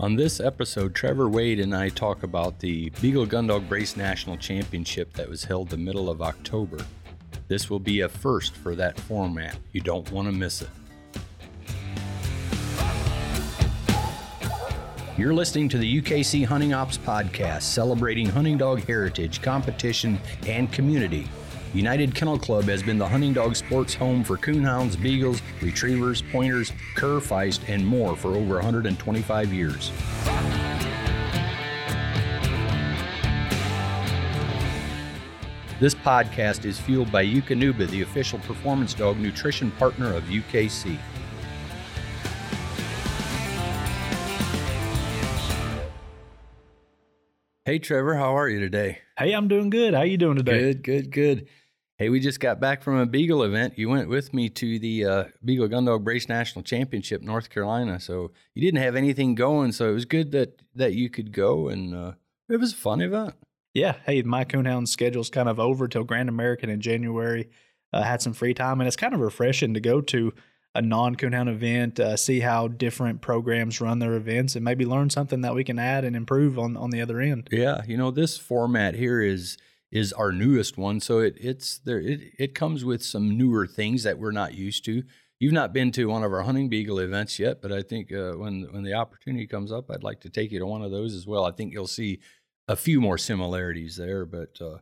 On this episode, Trevor Wade and I talk about the Beagle Gundog Brace National Championship that was held the middle of October. This will be a first for that format. You don't want to miss it. You're listening to the UKC Hunting Ops Podcast, celebrating hunting dog heritage, competition, and community. United Kennel Club has been the hunting dog sports home for coonhounds, beagles, retrievers, pointers, cur, feist, and more for over 125 years. This podcast is fueled by Eukanuba, the official performance dog nutrition partner of UKC. Hey Trevor, how are you today? Hey, I'm doing good. How you doing today? Good, good, good. Hey, we just got back from a Beagle event. You went with me to the uh, Beagle Gundog Brace National Championship, North Carolina. So you didn't have anything going, so it was good that that you could go, and uh, it was a fun event. Yeah. Hey, my coonhound schedule's kind of over till Grand American in January. Uh, had some free time, and it's kind of refreshing to go to a non coonhound event, uh, see how different programs run their events, and maybe learn something that we can add and improve on on the other end. Yeah, you know this format here is is our newest one, so it it's there. It it comes with some newer things that we're not used to. You've not been to one of our hunting beagle events yet, but I think uh, when when the opportunity comes up, I'd like to take you to one of those as well. I think you'll see a few more similarities there, but. Uh,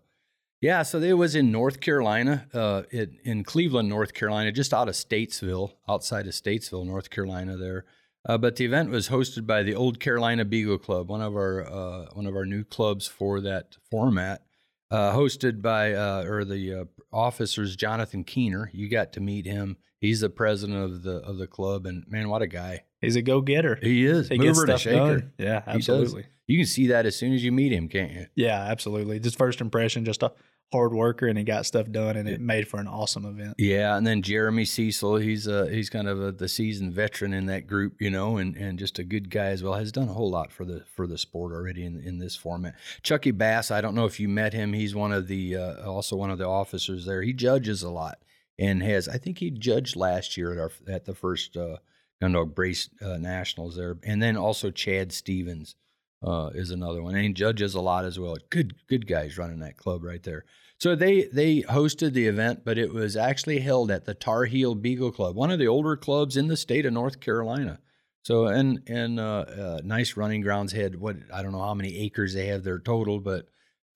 yeah, so it was in North Carolina, uh, it, in Cleveland, North Carolina, just out of Statesville, outside of Statesville, North Carolina. There, uh, but the event was hosted by the Old Carolina Beagle Club, one of our uh, one of our new clubs for that format. Uh, hosted by uh, or the uh, officers Jonathan Keener. You got to meet him. He's the president of the of the club, and man, what a guy! He's a go getter. He is. He Mover gets stuff shaker. done. Yeah, absolutely. You can see that as soon as you meet him, can't you? Yeah, absolutely. Just first impression, just a hard worker, and he got stuff done, and it made for an awesome event. Yeah, and then Jeremy Cecil, he's uh he's kind of a, the seasoned veteran in that group, you know, and, and just a good guy as well. Has done a whole lot for the for the sport already in in this format. Chucky Bass, I don't know if you met him. He's one of the uh, also one of the officers there. He judges a lot and has I think he judged last year at our at the first uh, Gundog Brace uh, Nationals there, and then also Chad Stevens uh, is another one, and judges a lot as well. Good good guys running that club right there. So they they hosted the event, but it was actually held at the Tar Heel Beagle Club, one of the older clubs in the state of North Carolina. So and and uh, uh, nice running grounds had what I don't know how many acres they have there total, but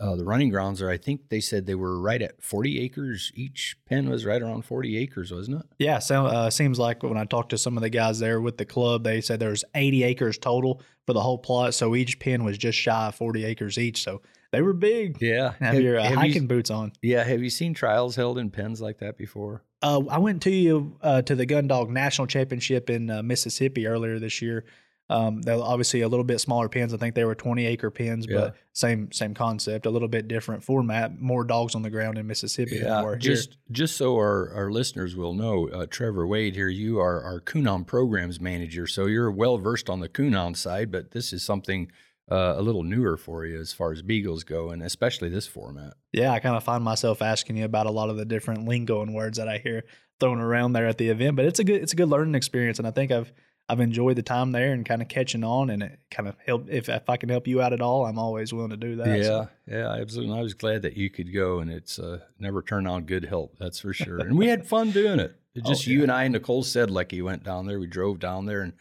uh, the running grounds are I think they said they were right at forty acres. Each pen was right around forty acres, wasn't it? Yeah, so uh, seems like when I talked to some of the guys there with the club, they said there's 80 acres total for the whole plot. So each pen was just shy of 40 acres each. So they were big. Yeah. Have, your uh, have hiking you, boots on. yeah. Have you seen trials held in pens like that before? Uh, I went to you uh, to the Gun Dog National Championship in uh, Mississippi earlier this year. Um, they're obviously a little bit smaller pens. I think they were 20 acre pens, Yeah. but same same concept. A little bit different format. More dogs on the ground in Mississippi than there were here. just just so our, our listeners will know, uh, Trevor Wade here, you are our Coonhound programs manager, so you're well versed on the Coonhound side, but this is something uh, a little newer for you as far as beagles go, and especially this format. Yeah, I kind of find myself asking you about a lot of the different lingo and words that I hear thrown around there at the event. But it's a good it's a good learning experience, and I think I've I've enjoyed the time there and kind of catching on, and it kind of help if if I can help you out at all, I'm always willing to do that. yeah, So, yeah, absolutely. I was glad that you could go, and it's uh, never turned on good help, that's for sure. and we had fun doing it. It Oh, Just you and I and Nicole said, Sedlecki went down there. We drove down there and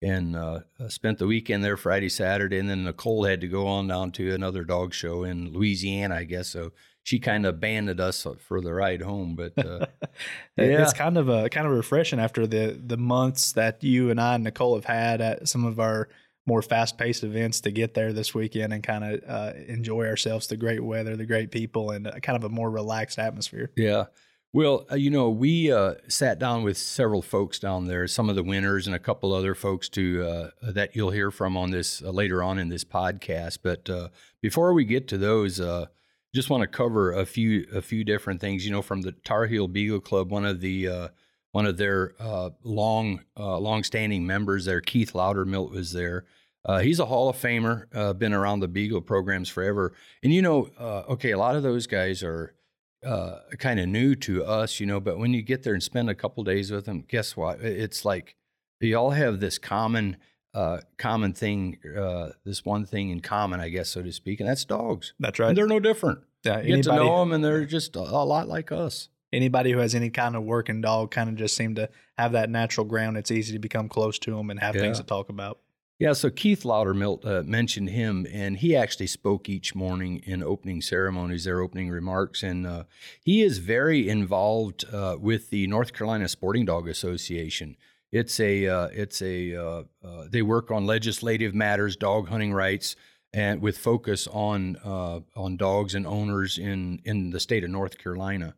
and uh, uh, spent the weekend there Friday, Saturday, and then Nicole had to go on down to another dog show in Louisiana, I guess. So she kind of banded us for the ride home, but uh, Yeah. it's kind of a kind of refreshing after the the months that you and I and Nicole have had at some of our more fast paced events to get there this weekend and kind of uh, enjoy ourselves, the great weather, the great people, and uh, kind of a more relaxed atmosphere. Yeah. Well, uh, you know, we uh, sat down with several folks down there, some of the winners and a couple other folks to uh, that you'll hear from on this uh, later on in this podcast. But uh, before we get to those, uh, just want to cover a few a few different things. You know, from the Tar Heel Beagle Club, one of the uh, one of their uh, long uh, members there, Keith Loudermilt, was there. Uh, he's a Hall of Famer, uh, been around the Beagle programs forever. And you know, uh, okay, a lot of those guys are uh, kind of new to us, you know, but when you get there and spend a couple days with them, guess what? It's like you all have this common uh, common thing, uh, this one thing in common, I guess, so to speak, and that's dogs. That's right. And they're no different. Yeah, You get to know them, and they're just a, a lot like us. anybody who has any kind of working dog kind of just seem to have that natural ground. It's easy to become close to them and have things to talk about. Yeah, so Keith Loudermilt uh, mentioned him, and he actually spoke each morning in opening ceremonies, their opening remarks, and uh, he is very involved uh, with the North Carolina Sporting Dog Association. It's a, uh, it's a, uh, uh, they work on legislative matters, dog hunting rights, and with focus on uh, on dogs and owners in in the state of North Carolina.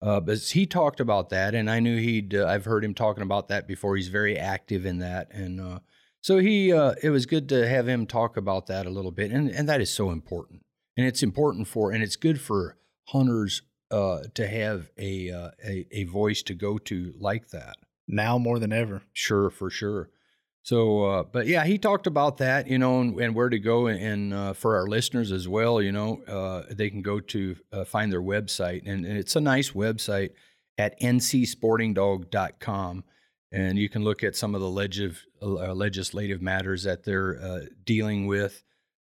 Uh, but he talked about that, and I knew he'd. Uh, I've heard him talking about that before. He's very active in that, and so he. It was good to have him talk about that a little bit, and and that is so important, and it's important for, and it's good for hunters to have a, a a voice to go to like that. Now more than ever. Sure, for sure. So, uh, but yeah, he talked about that, you know, and, and where to go, and, uh, for our listeners as well, you know, uh, they can go to uh, find their website, and, and it's a nice website at ncsportingdog.com, and you can look at some of the legis- uh, legislative matters that they're uh, dealing with.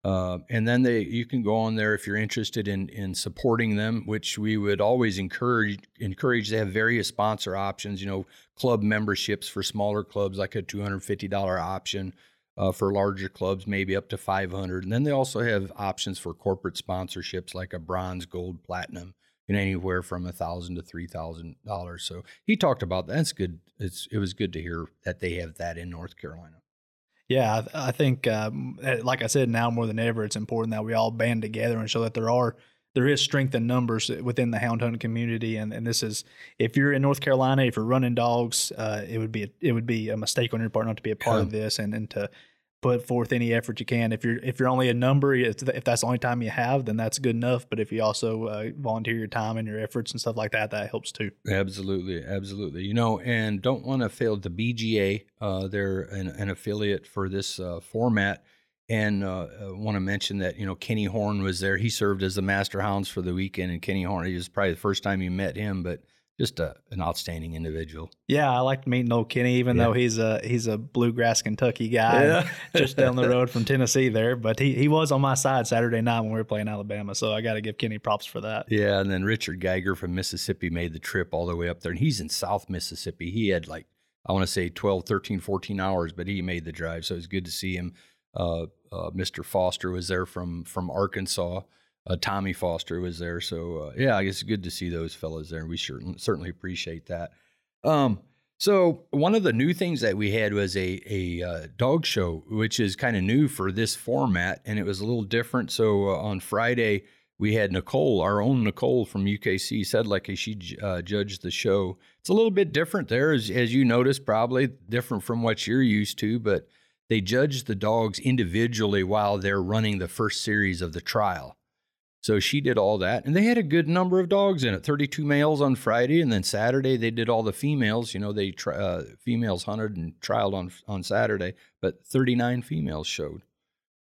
Uh, and then they, you can go on there if you're interested in in supporting them, which we would always encourage encourage. They have various sponsor options. You know, club memberships for smaller clubs, like a two hundred fifty dollar option. Uh, for larger clubs, maybe up to five hundred. And then they also have options for corporate sponsorships, like a bronze, gold, platinum, and anywhere from a thousand to three thousand dollars. So he talked about that. That's good. It's it was good to hear that they have that in North Carolina. Yeah, I, I think, um, eh, like I said, now more than ever, it's important that we all band together and show that there are there is strength in numbers within the hound hunting community. And, and this is if you're in North Carolina, if you're running dogs, uh, it would be a, it would be a mistake on your part not to be a part Yeah. of this and, and to put forth any effort you can. If you're if you're only a number, if that's the only time you have, then that's good enough. But if you also uh, volunteer your time and your efforts and stuff like that, that helps too. Absolutely, absolutely. You know, and don't want to fail the BGA. Uh, they're an, an affiliate for this uh, format, and uh, want to mention that you know Kenny Horn was there. He served as the master hounds for the weekend, and Kenny Horn. He was probably the first time you met him, but just a, an outstanding individual. Yeah, I liked meeting old Kenny, even Yeah. though he's a he's a bluegrass Kentucky guy. just down the road from Tennessee there. But he, he was on my side Saturday night when we were playing Alabama. So I got to give Kenny props for that. Yeah, and then Richard Geiger from Mississippi made the trip all the way up there. And he's in South Mississippi. He had like, I want to say 12, 13, 14 hours, but he made the drive. So it was good to see him. Uh, uh, Mr. Foster was there from from Arkansas. Uh, Tommy Foster was there. So uh, yeah, I guess it's good to see those fellows there. We certainly certainly appreciate that. Um, so one of the new things that we had was a a uh, dog show, which is kind of new for this format, and it was a little different. So uh, on Friday we had Nicole, our own Nicole from UKC, said like she uh, judged the show. It's a little bit different there, as, as you noticed, probably different from what you're used to, but they judge the dogs individually while they're running the first series of the trial. So she did all that, and they had a good number of dogs in it. Thirty-two males on Friday, and then Saturday they did all the females. You know, they tri- uh, females hunted and trialed on on Saturday, but thirty-nine females showed.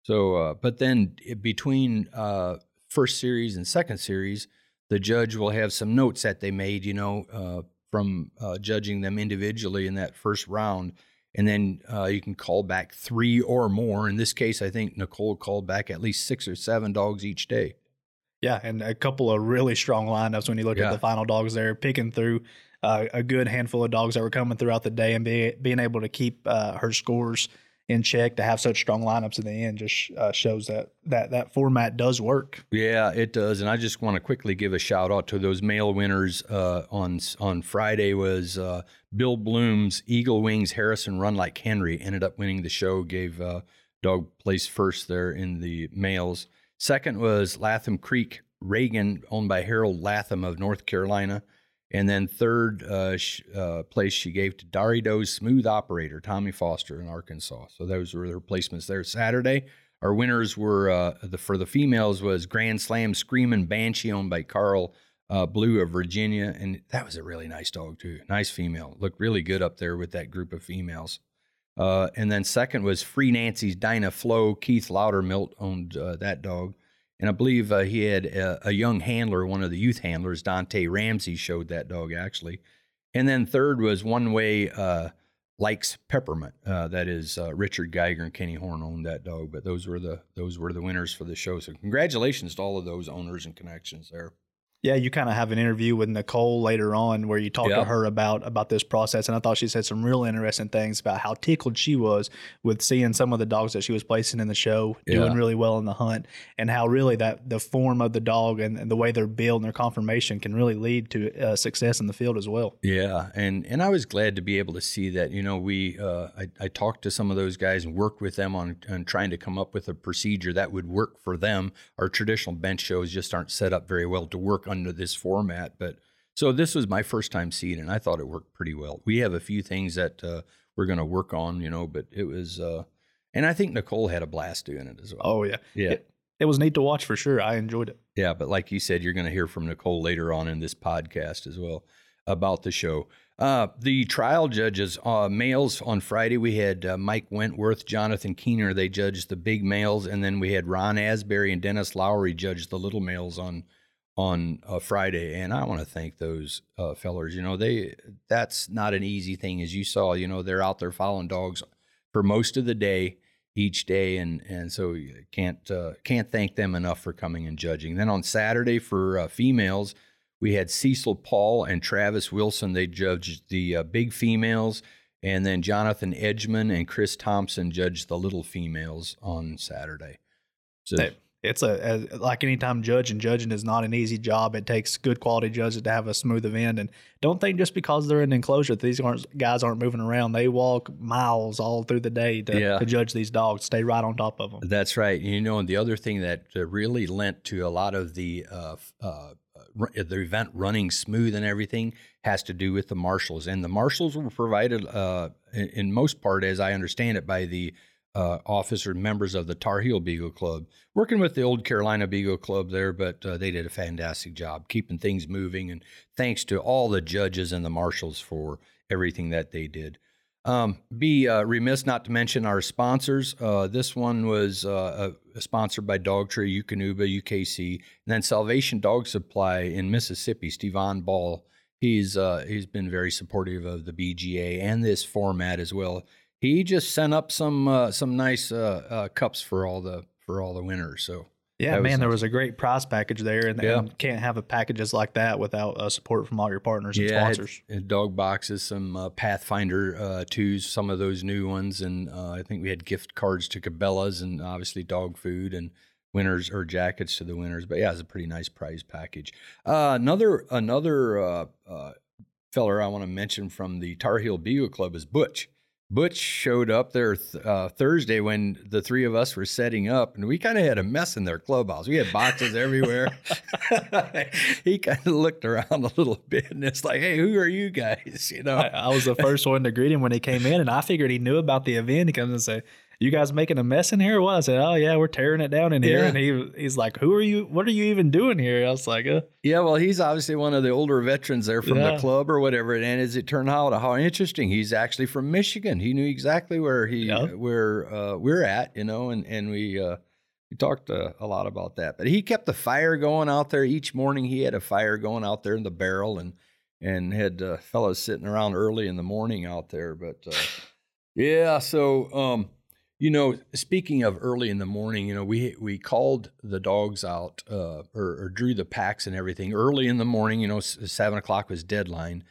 So, uh, but then between uh, first series and second series, the judge will have some notes that they made. You know, uh, from uh, judging them individually in that first round. And then uh, you can call back three or more. In this case, I think Nicole called back at least six or seven dogs each day. Yeah, and a couple of really strong lineups when you look Yeah. at the final dogs there, picking through uh, a good handful of dogs that were coming throughout the day and be, being able to keep uh, her scores in check to have such strong lineups in the end just uh, shows that, that that format does work. Yeah, it does. And I just want to quickly give a shout out to those male winners uh, on on Friday was uh, Bill Bloom's Eagle Wings Harrison Run Like Henry ended up winning the show, gave uh, dog place first there in the males. Second was Latham Creek Reagan, owned by Harold Latham of North Carolina. And then third uh, sh- uh, place she gave to Darido's Smooth Operator, Tommy Foster in Arkansas. So those were their placements there. Saturday, our winners were uh, the for the females was Grand Slam Screaming Banshee, owned by Carl uh, Blue of Virginia, and that was a really nice dog too. Nice female, looked really good up there with that group of females. Uh, and then second was Free Nancy's Dinah Flo. Keith Loudermilt owned uh, that dog. And I believe uh, he had a, a young handler, one of the youth handlers, Dante Ramsey, showed that dog actually. And then third was One Way uh, likes peppermint. Uh, that is uh, Richard Geiger and Kenny Horn owned that dog, but those were the those were the winners for the show. So congratulations to all of those owners and connections there. Yeah, you kind of have an interview with Nicole later on where you talk Yeah. to her about about this process, and I thought she said some real interesting things about how tickled she was with seeing some of the dogs that she was placing in the show doing really well in the hunt, and how really that the form of the dog and, and the way they're built and their conformation can really lead to uh, success in the field as well. Yeah, and and I was glad to be able to see that. You know, we uh, I, I talked to some of those guys and worked with them on on trying to come up with a procedure that would work for them. Our traditional bench shows just aren't set up very well to work under this format, but so this was my first time seeing it, and I thought it worked pretty well. We have a few things that uh, we're going to work on, you know, but it was, uh, and I think Nicole had a blast doing it as well. Oh yeah, yeah. it, it was neat to watch for sure. I enjoyed it. Yeah, but like you said, you're going to hear from Nicole later on in this podcast as well about the show. Uh, the trial judges, uh, males on Friday, we had uh, Mike Wentworth, Jonathan Keener. They judged the big males, and then we had Ron Asbury and Dennis Lowry judge the little males on on a Friday. And I want to thank those uh, fellers. You know, they that's not an easy thing, as you saw. You know, they're out there following dogs for most of the day each day and and so can't uh, can't thank them enough for coming and judging. Then on Saturday for uh, females, we had Cecil Paul and Travis Wilson. They judged the uh, big females, and then Jonathan Edgman and Chris Thompson judged the little females on Saturday. So Hey, It's a as, like anytime judging. Judging is not an easy job. It takes good quality judges to have a smooth event. And don't think just because they're in an enclosure, that these aren't guys aren't moving around. They walk miles all through the day to, Yeah. to judge these dogs. Stay right on top of them. That's right. You know, and the other thing that really lent to a lot of the uh, uh, the event running smooth and everything has to do with the marshals. And the marshals were provided, uh, in, in most part, as I understand it, by the uh, officer members of the Tar Heel Beagle Club, working with the Old Carolina Beagle Club there. But uh, they did a fantastic job keeping things moving. And thanks to all the judges and the marshals for everything that they did. Um, be uh, remiss not to mention our sponsors. Uh, this one was uh, sponsored by Dogtra, Eukanuba, UKC, and then Salvation Dog Supply in Mississippi. Stevon Ball, he's uh, he's been very supportive of the BGA and this format as well. He just sent up some uh, some nice uh, uh, cups for all the for all the winners. So Yeah, was man, there was a great prize package there, and, Yeah. and can't have a packages like that without uh, support from all your partners and had- sponsors. had dog boxes, some uh, Pathfinder uh, twos, some of those new ones, and uh, I think we had gift cards to Cabela's and obviously dog food and winners or jackets to the winners. But yeah, it's a pretty nice prize package. Uh, another another uh, uh, feller I want to mention from the Tar Heel Beagle Club is Butch. Butch showed up there th- uh, Thursday when the three of us were setting up, and we kind of had a mess in their clubhouse. We had boxes everywhere. he kind of looked around a little bit, and it's like, "Hey, who are you guys?" You know? I, I was the first one to greet him when he came in, and I figured he knew about the event. He comes and say, "You guys making a mess in here?" or What I said, "Oh yeah, we're tearing it down in here." Yeah. And he he's like, "Who are you? What are you even doing here?" I was like, uh, Yeah, well, he's obviously one of the older veterans there from Yeah. the club or whatever. And as it turned out, how interesting! He's actually from Michigan. He knew exactly where he Yeah. where uh, we're at, you know, and and we uh, we talked uh, a lot about that. But he kept the fire going out there each morning. He had a fire going out there in the barrel, and and had uh, fellows sitting around early in the morning out there. But uh, yeah, so um, you know, speaking of early in the morning, you know, we we called the dogs out uh, or, or drew the packs and everything early in the morning. You know, seven o'clock was deadline,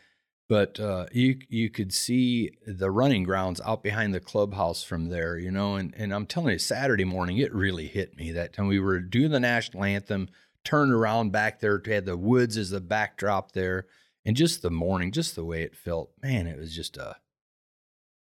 but uh, you you could see the running grounds out behind the clubhouse from there. You know, and and I'm telling you, Saturday morning it really hit me that time we were doing the national anthem, turned around back there, to had the woods as the backdrop there, and just the morning, just the way it felt, man, it was just a.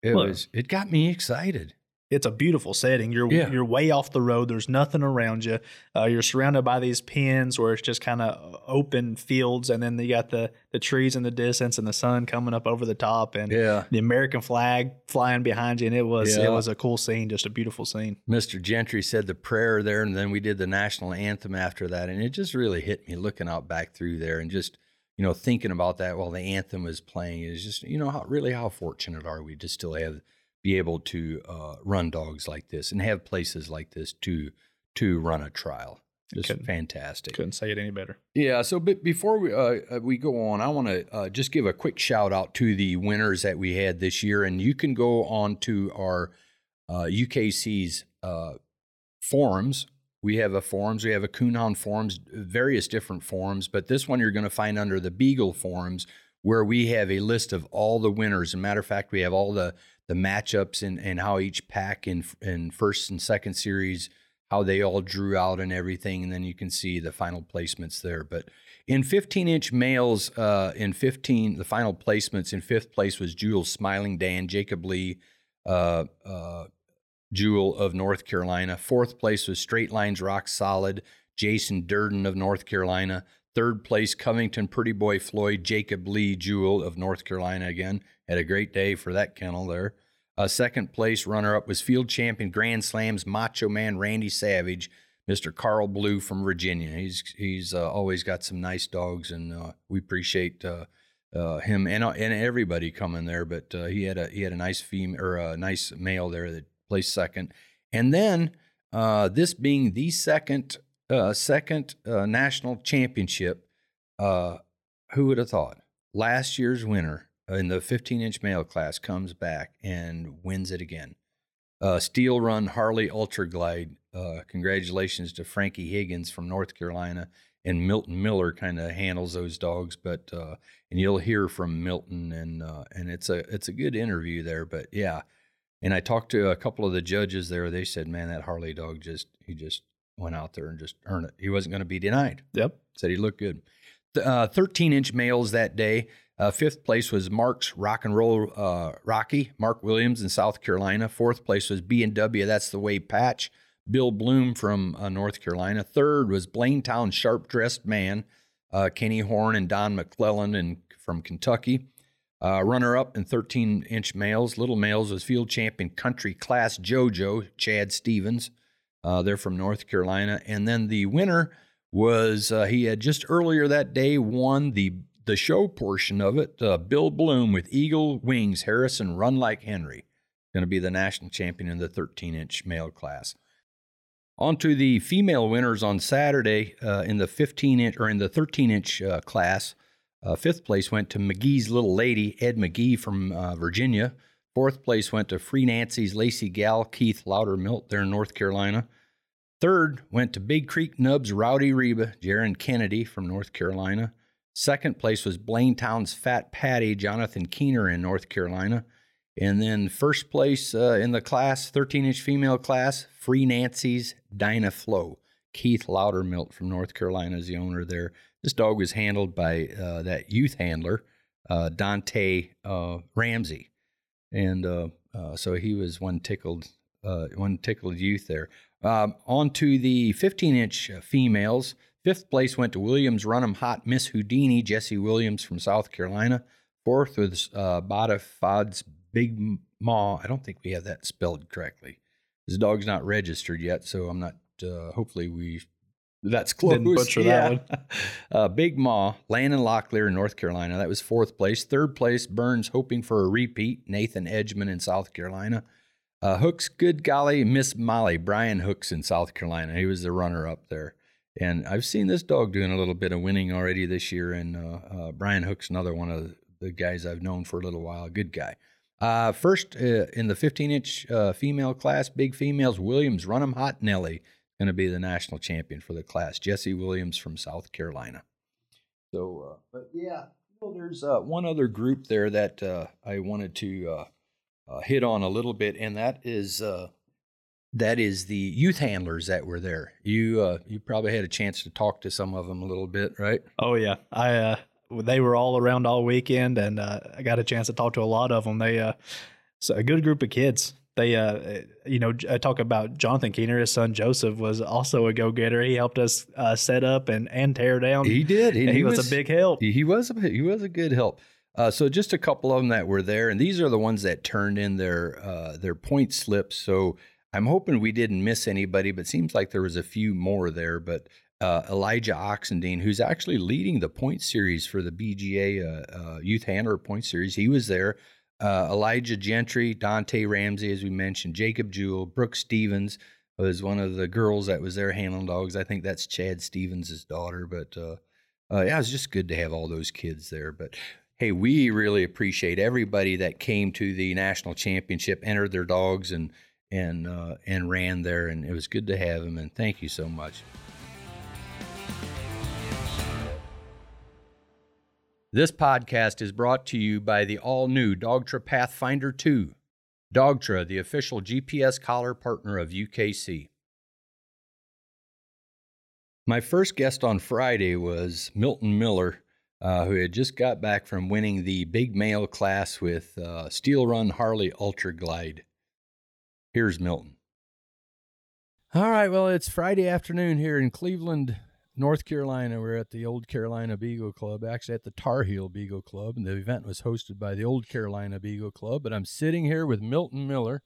It was. It got me excited. It's a beautiful setting. You're Yeah. you're way off the road. There's nothing around you. Uh, you're surrounded by these pins where it's just kind of open fields, and then you got the the trees in the distance and the sun coming up over the top, and Yeah. the American flag flying behind you. And it was Yeah. it was a cool scene, just a beautiful scene. Mr. Gentry said the prayer there, and then we did the national anthem after that, and it just really hit me looking out back through there and just you know thinking about that while the anthem was playing is just you know how really how fortunate are we to still have be able to uh, run dogs like this and have places like this to to run a trial. Just Couldn't- fantastic. Couldn't say it any better. Yeah. So, but before we uh, uh, we go on, I want to uh, just give a quick shout out to the winners that we had this year, and you can go on to our uh, UKC's uh, forums. We have a forums. We have a Coonhound forums, various different forums, but this one you're going to find under the Beagle forums, where we have a list of all the winners. As a matter of fact, we have all the the matchups and and how each pack in in first and second series how they all drew out and everything, and then you can see the final placements there. But in 15 inch males, uh, in 15, the final placements in fifth place was Jewel Smiling Dan, Jacob Lee, uh, uh, Jewel of North Carolina. Fourth place was Straight Lines Rock Solid, Jason Durden of North Carolina. Third place, Covington Pretty Boy Floyd, Jacob Lee Jewel of North Carolina again. Had a great day for that kennel there. Uh, second place runner up was field champion Grand Slams Macho Man Randy Savage, Mr. Carl Blue from Virginia. He's he's uh, always got some nice dogs, and uh, we appreciate uh, uh, him and and everybody coming there. But uh, he had a he had a nice female or a nice male there that placed second, and then uh, this being the second uh, second uh, national championship, uh, who would have thought? Last year's winner in the 15 inch male class comes back and wins it again. Uh, Steel Run Harley Ultra Glide. Uh, congratulations to Frankie Higgins from North Carolina, and Milton Miller kind of handles those dogs. But uh, and you'll hear from Milton, and uh, and it's a it's a good interview there. But yeah, and I talked to a couple of the judges there. They said, man, that Harley dog just he just went out there and just earned it. He wasn't going to be denied. Yep. Said he looked good. The, uh, 13 inch males that day. Uh, fifth place was Mark's Rock and Roll uh, Rocky, Mark Williams in South Carolina. Fourth place was B and W. That's the way Patch, Bill Bloom from uh, North Carolina. Third was Blaintown Sharp Dressed Man, uh, Kenny Horn and Don McClellan and from Kentucky. Uh, runner up in 13 inch males, little males was field champion country class JoJo Chad Stevens. Uh, they're from North Carolina, and then the winner was he had just earlier that day won the the show portion of it. Uh, Bill Bloom with Eagle Wings Harrison Run Like Henry, going to be the national champion in the 13 inch male class. On to the female winners on Saturday uh, in the 15 inch or in the 13 inch uh, class. Uh, fifth place went to McGee's Little Lady, Ed McGee from uh, Virginia. Fourth place went to Free Nancy's Lacey Gal, Keith Loudermilt there in North Carolina. Third went to Big Creek Nubs, Rowdy Reba, Jaron Kennedy from North Carolina. Second place was Blaintown's Fat Patty, Jonathan Keener in North Carolina. And then first place uh, in the class, 13 inch female class, Free Nancy's Dinah Flo. Keith Loudermilt from North Carolina is the owner there. This dog was handled by uh, that youth handler, uh, Dante uh, Ramsey. And uh, uh, so he was one tickled, one tickled youth there. Um, on to the 15 inch females. Fifth place went to Williams Runham Hot Miss Houdini, Jesse Williams from South Carolina. Fourth was uh, Bada Fod's Big Maw. I don't think we have that spelled correctly. This dog's not registered yet, so I'm not. Uh, hopefully, we that's close. Didn't butcher Yeah. that one. uh, Big Maw, Landon Locklear in North Carolina. That was fourth place. Third place, Burns hoping for a repeat. Nathan Edgman in South Carolina. Uh, Hooks, good golly, Miss Molly, Brian Hooks in South Carolina. He was the runner up there. And I've seen this dog doing a little bit of winning already this year. And uh, uh, Brian Hooks, another one of the guys I've known for a little while. Good guy. Uh, first uh, in the 15 inch uh, female class, big females, Williams Runham Hot Nelly, going to be the national champion for the class. Jesse Williams from South Carolina. So, uh, but yeah, know, there's one other group there that I wanted to hit on a little bit, and that is that is the youth handlers that were there. You uh, you probably had a chance to talk to some of them a little bit, right? Oh yeah, I uh, they were all around all weekend, and uh, I got a chance to talk to a lot of them. They uh, so a good group of kids. They uh, you know, I talk about Jonathan Keener. His son Joseph was also a go getter. He helped us uh, set up and and tear down. He did. and he, was, a big help. He was a he was a good help. Uh, so just a couple of them that were there, and these are the ones that turned in their uh, their point slips. So I'm hoping we didn't miss anybody, but seems like there was a few more there. But uh, Elijah Oxendine, who's actually leading the point series for the BGA uh, uh, Youth Handler Point Series, he was there. Uh, Elijah Gentry, Dante Ramsey, as we mentioned, Jacob Jewell, Brooke Stevens, was one of the girls that was there handling dogs. I think that's Chad Stevens' daughter. But uh, uh, yeah, it was just good to have all those kids there. But hey, we really appreciate everybody that came to the national championship, entered their dogs, and and uh, and ran there, and it was good to have him. And thank you so much. This podcast is brought to you by the all new Dogtra Pathfinder 2. Dogtra, the official GPS collar partner of UKC. My first guest on Friday was Milton Miller, uh, who had just got back from winning the big male class with uh, Steel Run Harley Ultra Glide. Here's Milton. All right, well, it's Friday afternoon here in Cleveland, North Carolina. We're at the Old Carolina Beagle Club, actually at the Tar Heel Beagle Club, and the event was hosted by the Old Carolina Beagle Club. But I'm sitting here with Milton Miller.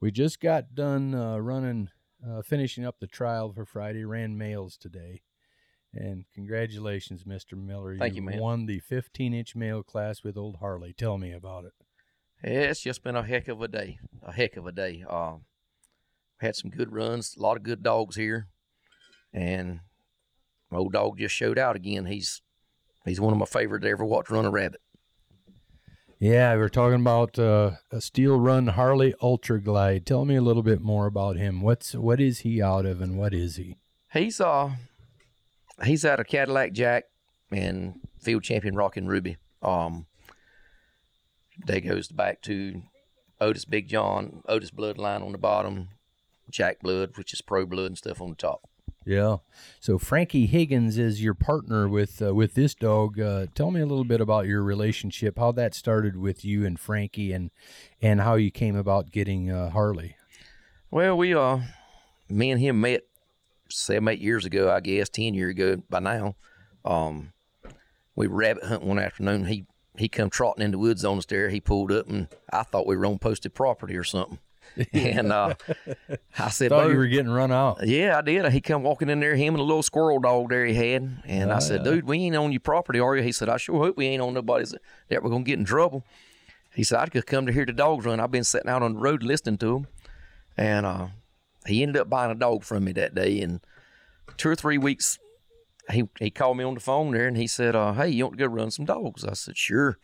We just got done uh, running, uh, finishing up the trial for Friday. Ran males today, and congratulations, Mr. Miller. Thank you, man. Won the 15-inch male class with Old Harley. Tell me about it. Yeah, it's just been a heck of a day. A heck of a day. Uh, had some good runs, a lot of good dogs here, and my old dog just showed out again. He's he's one of my favorite to ever watch run a rabbit. Yeah, we are talking about uh, a Steel Run Harley Ultra Glide. Tell me a little bit more about him. What's what is he out of, and what is he? He's uh he's out of Cadillac Jack and field champion Rockin' Ruby. Um, that goes back to Otis Big John, Otis bloodline on the bottom, Jack blood, which is pro blood and stuff on the top. Yeah. So Frankie Higgins is your partner with uh, with this dog. Uh, tell me a little bit about your relationship, how that started with you and Frankie, and and how you came about getting uh, Harley. Well, we uh, me and him met seven, eight years ago, I guess, ten years ago by now. Um, we rabbit hunt one afternoon. He he come trotting in the woods on us there. He pulled up, and I thought we were on posted property or something. and uh, I said, Thought you were getting run out. Yeah, I did. He come walking in there, him and a little squirrel dog there he had. And I said, dude, we ain't on your property, are you? He said, I sure hope we ain't on nobody's that we're going to get in trouble. He said, I could come to hear the dogs run. I've been sitting out on the road listening to them. And uh, he ended up buying a dog from me that day. And two or three weeks, he, he called me on the phone there and he said, uh, hey, you want to go run some dogs? I said, sure.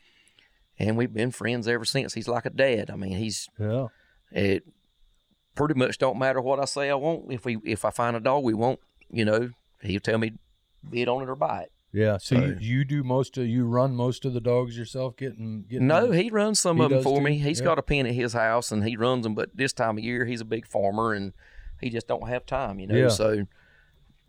And we've been friends ever since. He's like a dad. I mean, he's Yeah. it pretty much don't matter what I say I want. If we if I find a dog we want, you know, he'll tell me bid on it or buy it. Yeah. So you, So- you do most of you run most of the dogs yourself, getting getting No, he runs some He of them for too? me. He's Yeah. got a pen at his house and he runs them. But this time of year, he's a big farmer and he just don't have time, you know. Yeah. So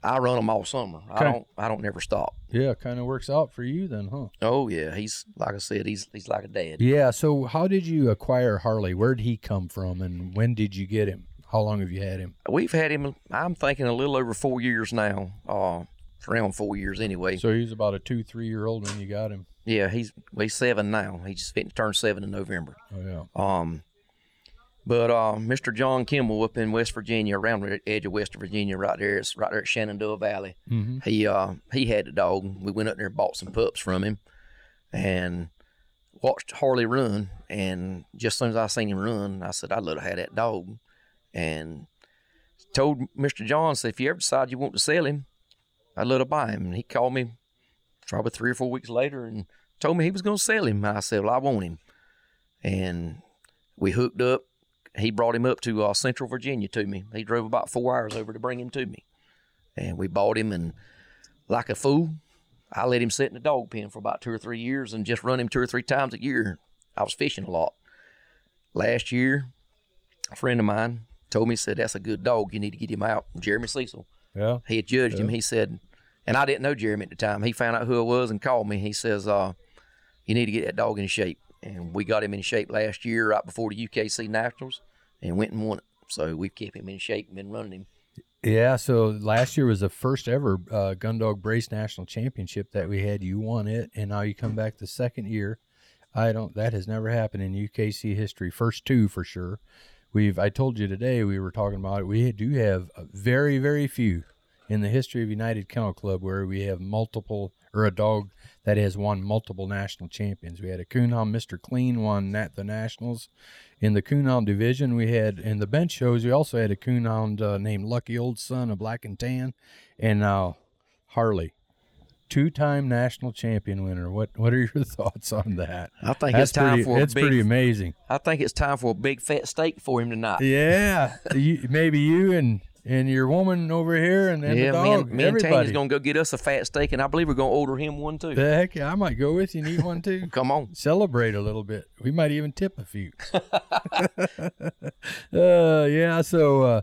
I run them all summer. Okay. I don't. I don't never stop. yeah, kind of works out for you then, huh? Oh yeah, he's like I said, he's he's like a dad. Yeah. So how did you acquire Harley? Where did he come from, and when did you get him? How long have you had him? We've had him. I'm thinking a little over four years now. Uh, around four years anyway. So he's about a two, three year old when you got him. yeah, he's well, he's seven now. He just turned seven in November. Oh yeah. Um, but uh, Mr. John Kimball up in West Virginia, around the edge of West Virginia, right there, it's right there at Shenandoah Valley. Mm-hmm. He uh he had the dog. We went up there and bought some pups from him, and watched Harley run. And just as soon as I seen him run, I said I'd love to have that dog, and told Mr. John, said if you ever decide you want to sell him, I'd love to buy him. And he called me probably three or four weeks later and told me he was going to sell him. I said, well, I want him, and we hooked up. He brought him up to uh, Central Virginia to me. He drove about four hours over to bring him to me, and we bought him. And like a fool, I let him sit in the dog pen for about two or three years and just run him two or three times a year. I was fishing a lot. Last year, a friend of mine told me, said, that's a good dog. You need to get him out. Jeremy Cecil. Yeah. He had judged him. He said, and I didn't know Jeremy at the time. He found out who I was and called me. He says, uh, you need to get that dog in shape. And we got him in shape last year, right before the UKC Nationals, and went and won it. So we've kept him in shape and been running him. Yeah, so last year was the first ever uh, Gundog Brace National Championship that we had. You won it, and now you come back the second year. I don't. That has never happened in UKC history. First two for sure. We've. I told you today we were talking about it. We do have very very few in the history of United Kennel Club where we have multiple or a dog that has won multiple national champions. We had a coonhound, Mr. Clean, won at the nationals. In the coonhound division, we had in the bench shows. We also had a coonhound uh, named Lucky Old Son, a black and tan, and now Harley, two-time national champion winner. What what are your thoughts on that? I think That's it's time pretty, for a it's big. pretty amazing. I think it's time for a big fat steak for him tonight. Yeah, you, maybe you and and your woman over here and, and yeah, the me dog. and, me and Tanya's gonna go get us a fat steak, and I believe we're gonna order him one too. the heck, yeah, I might go with you and eat one too. Come on. Celebrate a little bit. We might even tip a few. uh, yeah. So, uh,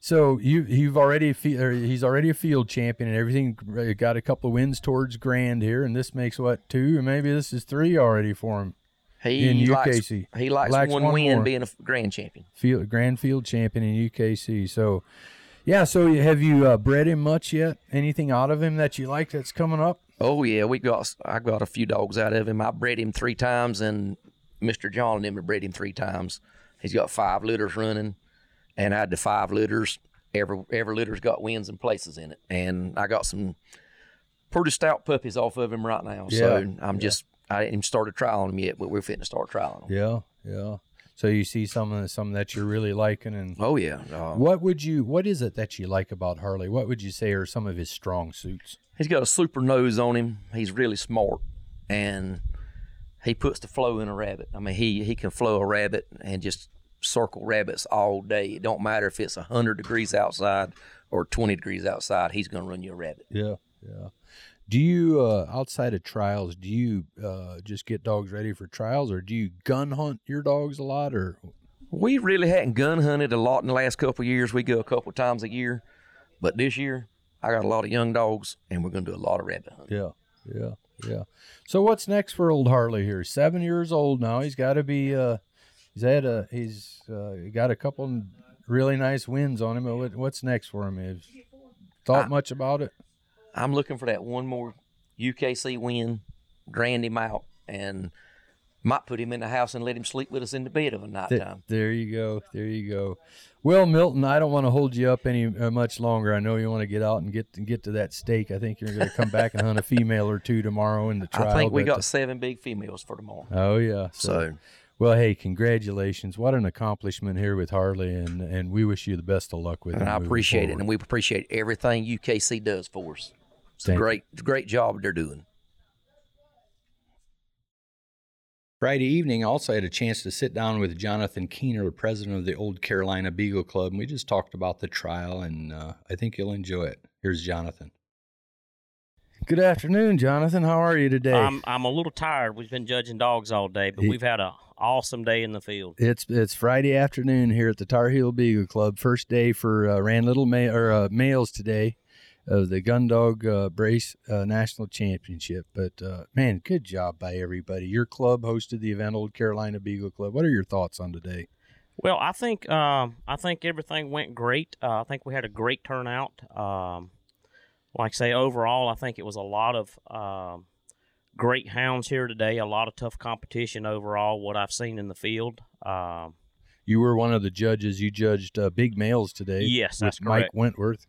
so you you've already he's already a field champion and everything. Got a couple of wins towards Grand here, and this makes what two, maybe this is three already for him. He In likes UKC. he likes, Likes one, one win being a grand champion. Field Grand Field champion in UKC. So, yeah. So have you uh, bred him much yet? Anything out of him that you like that's coming up? Oh yeah, we got I got a few dogs out of him. I bred him three times, and Mister John and him have bred him three times. He's got five litters running, and I had the five litters. Every every litter's got wins and places in it, and I got some pretty stout puppies off of him right now. So I'm just I didn't even start a trial on them yet, but we're fitting to start trialing them. Yeah, yeah. So you see some some that you're really liking, and Oh yeah, uh, what would you? What is it that you like about Harley? What would you say are some of his strong suits? He's got a super nose on him. He's really smart, and he puts the flow in a rabbit. I mean, he he can flow a rabbit and just circle rabbits all day. It don't matter if it's hundred degrees outside or twenty degrees outside. He's gonna run you a rabbit. Yeah, yeah. Do you uh, outside of trials? Do you uh, just get dogs ready for trials, or do you gun hunt your dogs a lot? Or We really hadn't gun hunted a lot in the last couple of years. We go a couple times a year, but this year I got a lot of young dogs, and we're gonna do a lot of rabbit hunting. yeah, yeah, yeah. So what's next for old Harley here? Seven years old now. He's got to be. Uh, he's had a. He's uh, got a couple really nice wins on him. But what's next for him? Have thought much about it? I'm looking for that one more UKC win, grand him out, and might put him in the house and let him sleep with us in the bed of a night time. there you go. There you go. Well, Milton, I don't want to hold you up any uh, much longer. I know you want to get out and get and get to that steak. I think you're going to come back and hunt a female or two tomorrow in the trial. I think we got uh, seven big females for tomorrow. Oh yeah. So well, hey, congratulations! What an accomplishment here with Harley, and and we wish you the best of luck with it. and I appreciate it, and we appreciate everything UKC does for us. It's a Thank you. great, great job they're doing. Friday evening, I also had a chance to sit down with Jonathan Keener, the president of the Old Carolina Beagle Club, and we just talked about the trial, and uh, I think you'll enjoy it. Here's Jonathan. Good afternoon, Jonathan. How are you today? I'm I'm a little tired. We've been judging dogs all day, but He- we've had a awesome day in the field. It's it's Friday afternoon here at the Tar Heel Beagle Club. First day for uh, ran little ma- or uh, males today of the Gun Dog uh, Brace uh, National Championship. But uh, man, good job by everybody. Your club hosted the event, Old Carolina Beagle Club. What are your thoughts on today? Well, I think um, I think everything went great. Uh, I think we had a great turnout. Um, like I say, overall, I think it was a lot of um, great hounds here today. A lot of tough competition overall. What I've seen in the field. Um, You were one of the judges. You judged uh, big males today. Yes, that's Mike correct. Wentworth.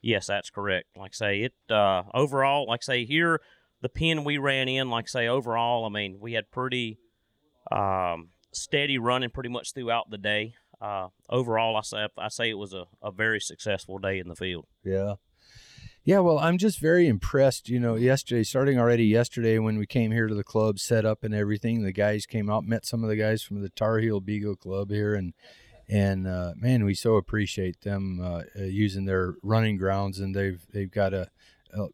Yes, that's correct. Like I say, it uh, overall, like I say here, the pin we ran in, like I say, overall, I mean, we had pretty um, steady running pretty much throughout the day. Uh, overall, I say I say it was a, a very successful day in the field. Yeah. Yeah, well, I'm just very impressed. You know, yesterday, starting already yesterday, when we came here to the club, set up and everything, the guys came out, met some of the guys from the Tar Heel Beagle Club here, and and uh, man, we so appreciate them uh, uh, using their running grounds, and they've they've got a, a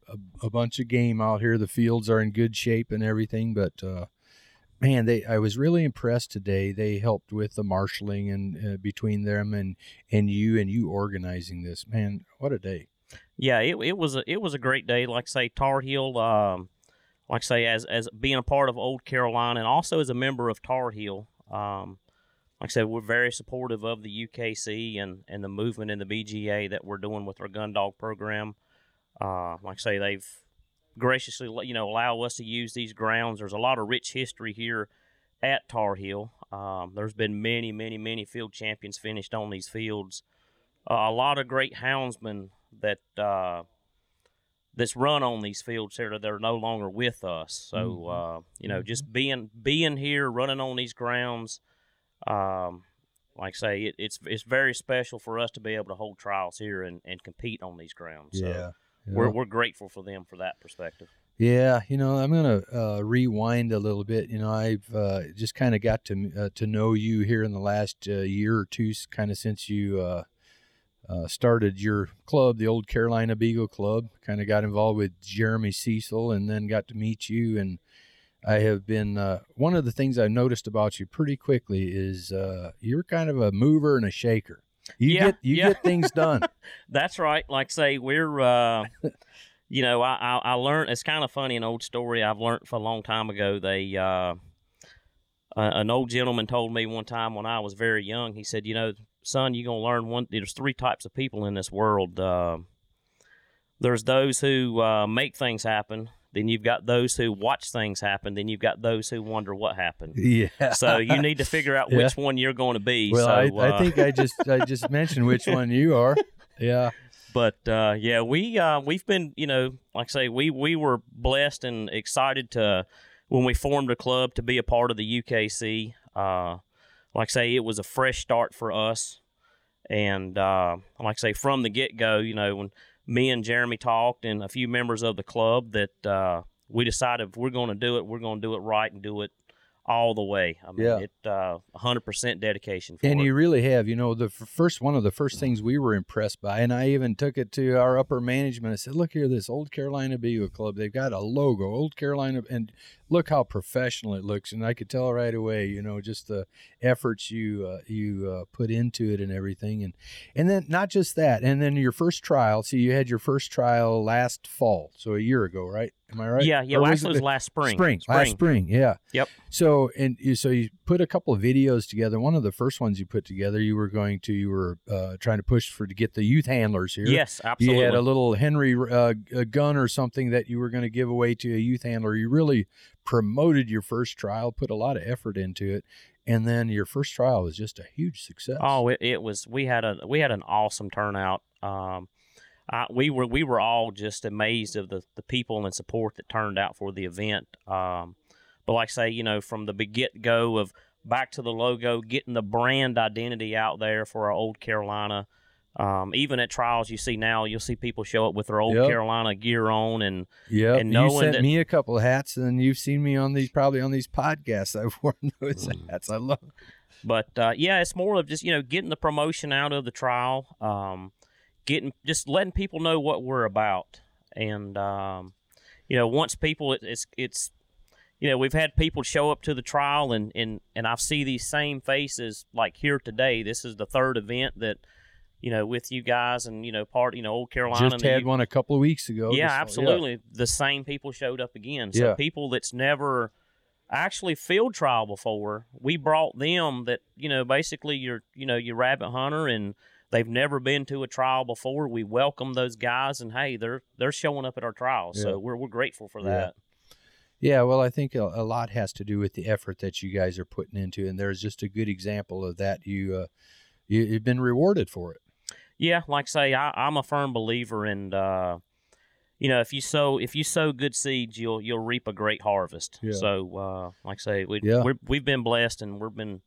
a bunch of game out here. The fields are in good shape and everything, but uh, man, they I was really impressed today. They helped with the marshaling and uh, between them and and you and you organizing this. Man, what a day! Yeah, it it was a it was a great day. Like say, Tar Heel, um, like say, as as being a part of Old Carolina and also as a member of Tar Heel. Um, like I said, we're very supportive of the UKC and, and the movement in the BGA that we're doing with our gun dog program. Uh, like I say, they've graciously you know allow us to use these grounds. There's a lot of rich history here at Tar Heel. Um, there's been many, many, many field champions finished on these fields. Uh, a lot of great houndsmen that uh, that's run on these fields here that are no longer with us. So Mhm. uh, you know, just being being here, running on these grounds, um, like I say, it, it's it's very special for us to be able to hold trials here and, and compete on these grounds. So yeah. we're we're grateful for them for that perspective. Yeah, you know, I'm gonna uh, rewind a little bit. You know, I've uh, just kind of got to uh, to know you here in the last uh, year or two, kind of since you uh, uh, started your club, the Old Carolina Beagle Club. Kind of got involved with Jeremy Cecil, and then got to meet you. And I have been uh, one of the things I noticed about you pretty quickly is uh, you're kind of a mover and a shaker. You Yeah, get you yeah. get things done. That's right. Like say we're, uh, you know, I, I I learned. It's kind of funny. An old story I've learned for a long time ago. They, uh, an old gentleman told me one time when I was very young. He said, you know, son, you're gonna learn one. There's three types of people in this world. Uh, there's those who uh, make things happen. Then you've got those who watch things happen. Then you've got those who wonder what happened. yeah. So you need to figure out Yeah. which one you're going to be. Well, so, I, uh, I think I just I just mentioned which one you are. Yeah. but uh, yeah, we uh, we've been you know like I say we we were blessed and excited to when we formed a club to be a part of the UKC. Uh, like I say, it was a fresh start for us, and uh, like I say from the get go, you know when me and Jeremy talked and a few members of the club that uh, we decided if we're going to do it, we're going to do it right and do it all the way. I mean, Yeah. it uh, 100% dedication for And it. you really have. You know, the first one of the first things we were impressed by, and I even took it to our upper management. I said, "Look here, this Old Carolina Beagle Club. They've got a logo, Old Carolina, and look how professional it looks." And I could tell right away, you know, just the efforts you uh, you uh, put into it and everything, and and then not just that, and then your first trial. See, you had your first trial last fall, so a year ago, right? Am I right? Yeah, yeah. Well, was actually, it was last spring. Spring, last spring, yeah. Yep. So and you, so you put a couple of videos together. One of the first ones you put together, you were going to you were uh, trying to push for to get the youth handlers here. Yes, absolutely. You had a little Henry uh, gun or something that you were going to give away to a youth handler. You really promoted your first trial, put a lot of effort into it, and then your first trial was just a huge success. Oh, it, it was. We had a we had an awesome turnout. Um, I, we were we were all just amazed of the the people and support that turned out for the event. Um, but like I say, you know, from the get go of back to the logo, getting the brand identity out there for our old Carolina. Um, even at trials, you see now, you'll see people show up with their old Yep. Carolina gear on, and yeah. and you sent that- me a couple of hats, and you've seen me on these probably on these podcasts. I've worn those Mm. hats. I love. But uh, yeah, it's more of just you know getting the promotion out of the trial, um, getting just letting people know what we're about, and um, you know once people it, it's it's you know we've had people show up to the trial and and and I see these same faces like here today. This is the third event that you know with you guys and you know part you know old Carolina Just had U- one a couple of weeks ago. yeah, Just- absolutely. The same people showed up again. So Yeah. people that's never actually field trial before, we brought them that you know basically you're you know your rabbit hunter and they've never been to a trial before. We welcome those guys and hey, they're they're showing up at our trials. Yeah. So we're we're grateful for Yeah. that. Yeah, well, I think a, a lot has to do with the effort that you guys are putting into, and there's just a good example of that. You, uh, you you've been rewarded for it. Yeah, like I say, I, I'm a firm believer in uh, you know, if you sow if you sow good seeds, you'll you'll reap a great harvest. Yeah. So, uh, like I say, we Yeah. we're, we've been blessed and we've been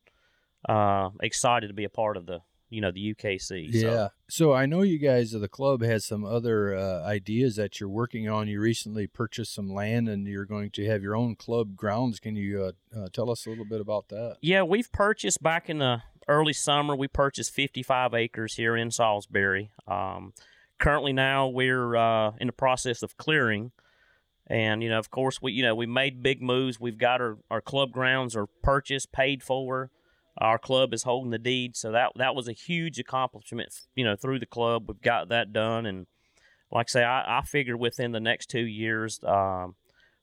uh, excited to be a part of the you know the UKC. So. Yeah. So I know you guys of the club has some other uh, ideas that you're working on. You recently purchased some land, and you're going to have your own club grounds. Can you uh, uh, tell us a little bit about that? Yeah, we've purchased back in the early summer. We purchased 55 acres here in Salisbury. Um, currently, now we're uh, in the process of clearing, and you know, of course, we you know we made big moves. We've got our, our club grounds are purchased, paid for. Our club is holding the deed, so that that was a huge accomplishment. You know, through the club, we've got that done, and like I say, I, I figure within the next two years, um,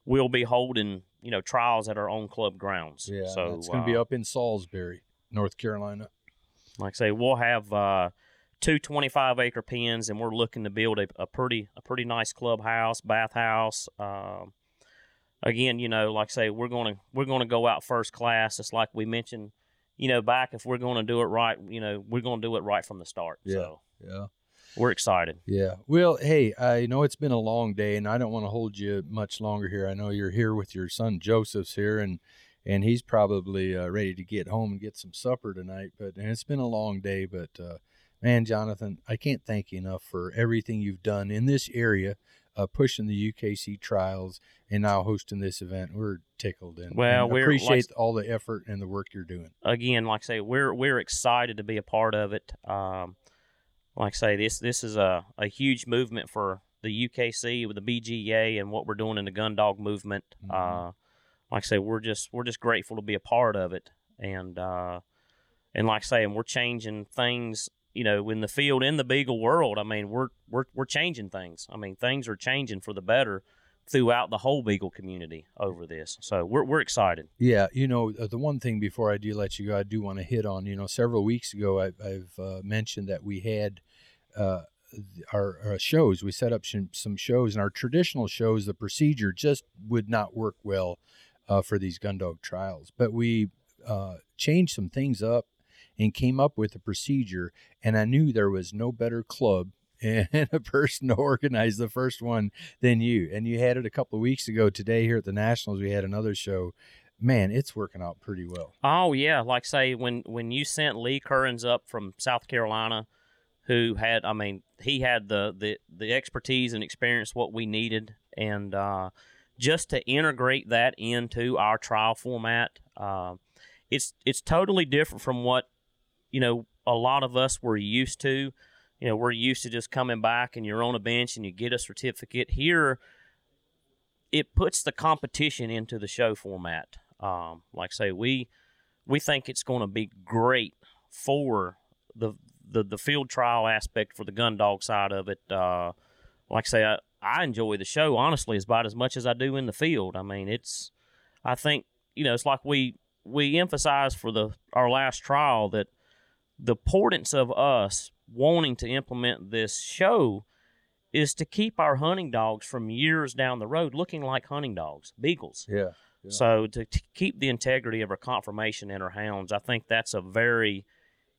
we'll be holding you know trials at our own club grounds. Yeah. so it's going to be uh, up in Salisbury, North Carolina. like I say, we'll have uh, two 25 acre pens, and we're looking to build a, a pretty a pretty nice clubhouse, bathhouse. Um, again, you know, like I say, we're gonna we're gonna go out first class. It's like we mentioned, you know, back if we're gonna do it right, you know, we're gonna do it right from the start. Yeah. So Yeah. we're excited. Yeah. Well, hey, I know it's been a long day, and I don't want to hold you much longer here. I know you're here with your son Joseph's here, and and he's probably uh, ready to get home and get some supper tonight. But and it's been a long day, but uh, man, Jonathan, I can't thank you enough for everything you've done in this area, uh, pushing the UKC trials, and now hosting this event. We're tickled and, Well, and we're- appreciate like- all the effort and the work you're doing. again, like I say, we're we're excited to be a part of it. Um, like I say, this this is a, a huge movement for the UKC with the BGA and what we're doing in the gun dog movement. Mhm. Uh, like I say, we're just we're just grateful to be a part of it, and uh, and like I say, and we're changing things. You know, in the field, in the beagle world, I mean, we're we're we're changing things. I mean, things are changing for the better throughout the whole beagle community over this. So we're we're excited. Yeah, you know, uh, the one thing before I do let you go, I do want to hit on. You know, several weeks ago, I, I've uh, mentioned that we had uh, our, our shows. We set up some, some shows, and our traditional shows, the procedure just would not work well uh, for these gun dog trials. But we uh, changed some things up and came up with a procedure, and I knew there was no better club. And a person to organize the first one than you. And you had it a couple of weeks ago. Today, here at the Nationals, we had another show man, it's working out pretty well. Oh yeah, like say when when you sent Lee Currens up from South Carolina, who had I mean he had the the the expertise and experience what we needed, and uh, just to integrate that into our trial format, uh, it's it's totally different from what you know a lot of us were used to. You know, we're used to just coming back and you're on a bench and you get a certificate. Here, it puts the competition into the show format. Um, like I say, we we think it's going to be great for the, the the field trial aspect for the gun dog side of it. Uh, like I say, I, I enjoy the show honestly as about as much as I do in the field. I mean, it's I think you know it's like we we emphasize for the our last trial that the importance of us wanting to implement this show is to keep our hunting dogs from years down the road looking like hunting dogs, beagles. Yeah. Yeah. So to, to keep the integrity of our conformation in our hounds, I think that's a very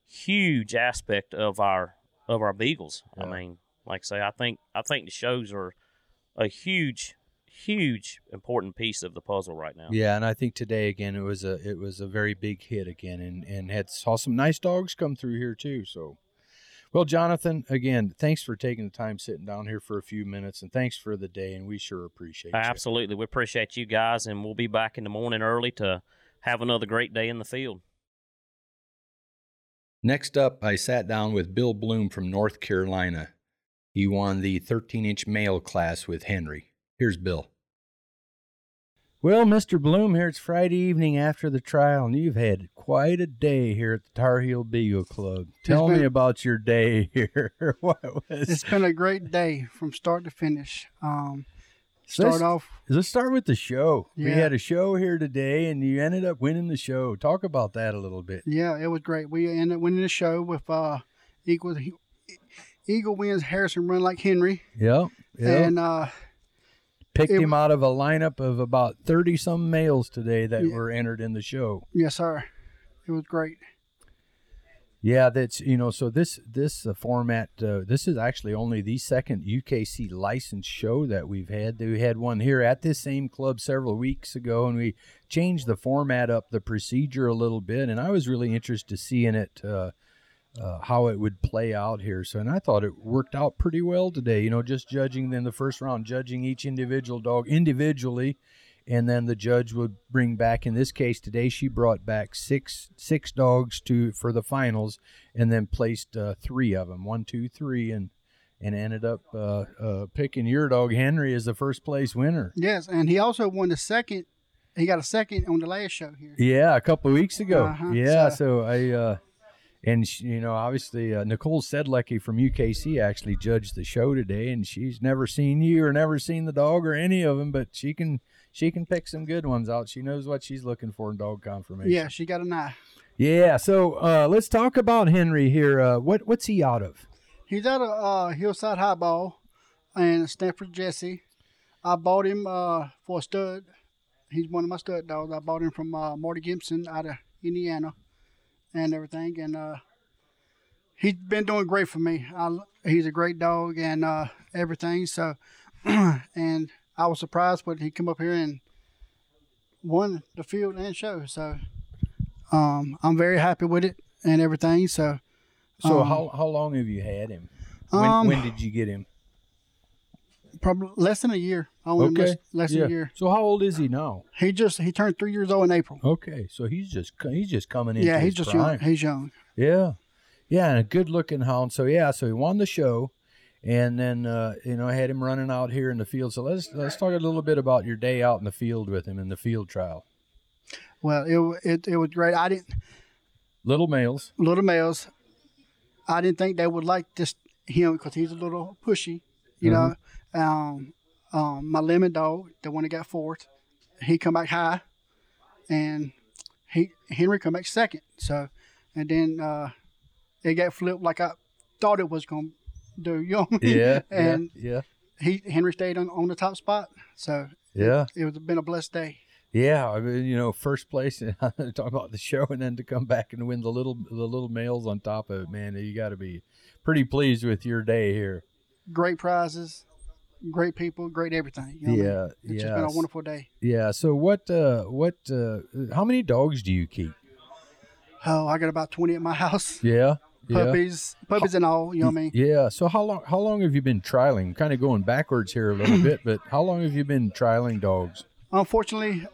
huge aspect of our of our beagles. I mean, like I say, I think I think the shows are a huge, huge important piece of the puzzle right now. Yeah, and I think today again it was a it was a very big hit again, and and had saw some nice dogs come through here too. So, well, Jonathan, again, thanks for taking the time sitting down here for a few minutes, and thanks for the day, and we sure appreciate it. Absolutely, we appreciate you guys, and we'll be back in the morning early to have another great day in the field. Next up, I sat down with Bill Bloom from North Carolina. He won the 13 inch male class with Henry. Here's Bill. Well, Mr. Bloom, here it's Friday evening after the trial, and you've had quite a day here at the Tar Heel Beagle Club. Tell me about your day here. what was It's been a great day from start to finish. Um, start let's- off, Let's start with the show. We had a show here today, and you ended up winning the show. Talk about that a little bit. yeah, it was great. We ended up winning the show with uh, equal Eagle wins Harrison run like Henry, Yep. Yep. and uh, Picked it- him out of a lineup of about 30 some males today that Yeah. were entered in the show. yes, sir, it was great. Yeah, that's you know. So this this uh, format, uh, this is actually only the second UKC licensed show that we've had. We had one here at this same club several weeks ago, and we changed the format up, the procedure a little bit, and I was really interested to see in it uh, how it would play out here. So, and I thought it worked out pretty well today. You know, just judging in the first round, judging each individual dog individually, and then the judge would bring back. In this case today, she brought back six six dogs to for the finals, and then placed uh, three of them, one, two, three, and and ended up uh, uh, picking your dog Henry as the first place winner. Yes, and he also won the second. He got a second on the last show here. Yeah, a couple of weeks ago. Uh-huh, Yeah, so- so, I uh and she, you know, obviously uh, Nicole Sedlecki from UKC actually judged the show today, and she's never seen you or never seen the dog or any of them, but she can she can pick some good ones out. She knows what she's looking for in dog conformation. Yeah, she got an eye. Yeah. So uh, let's talk about Henry here. Uh, what what's he out of? He's out of uh, Hillside Highball and Stanford Jesse. I bought him uh, for a stud. He's one of my stud dogs. I bought him from uh, Marty Gibson out of Indiana and everything. And uh, he's been doing great for me. I, he's a great dog and uh, everything. So, and I was surprised when he come up here and won the field and show. So, um, I'm very happy with it and everything. So, So Um, how how long have you had him? When Um, when did you get him? probably less than a year. Only Okay. less, less than a year. So how old is he now? He just he turned three years old in April. Okay, so he's just he's just coming into yeah, he's just prime. young. He's young. Yeah, yeah, and a good looking hound. So yeah, so he won the show, and then uh, you know I had him running out here in the field. So let's let's talk a little bit about your day out in the field with him in the field trial. Well, it it, it was great. I didn't Little males. little males. I didn't think they would like this him because he's a little pushy, you know. Um, um, my lemon dog, the one that got fourth, he come back high, and he Henry come back second. So, and then uh, it got flipped like I thought it was gonna do. You know I mean? Yeah, and yeah, he Henry stayed on, on the top spot. So yeah, it was been a blessed day. yeah. I mean, you know, first place. talk about the show, and then to come back and win the little the little males on top of it, man. You got to be pretty pleased with your day here. Great prizes, great people, great everything. You know what I mean? Yeah, It's just been a wonderful day. Yeah. So what? Uh, what? Uh, how many dogs do you keep? Oh, I got about twenty at my house. Yeah. Yeah. Puppies, puppies and all. You know what I mean? Yeah. So how long? How long have you been trialing? Kind of going backwards here a little bit, but how long have you been trialing dogs? Unfortunately,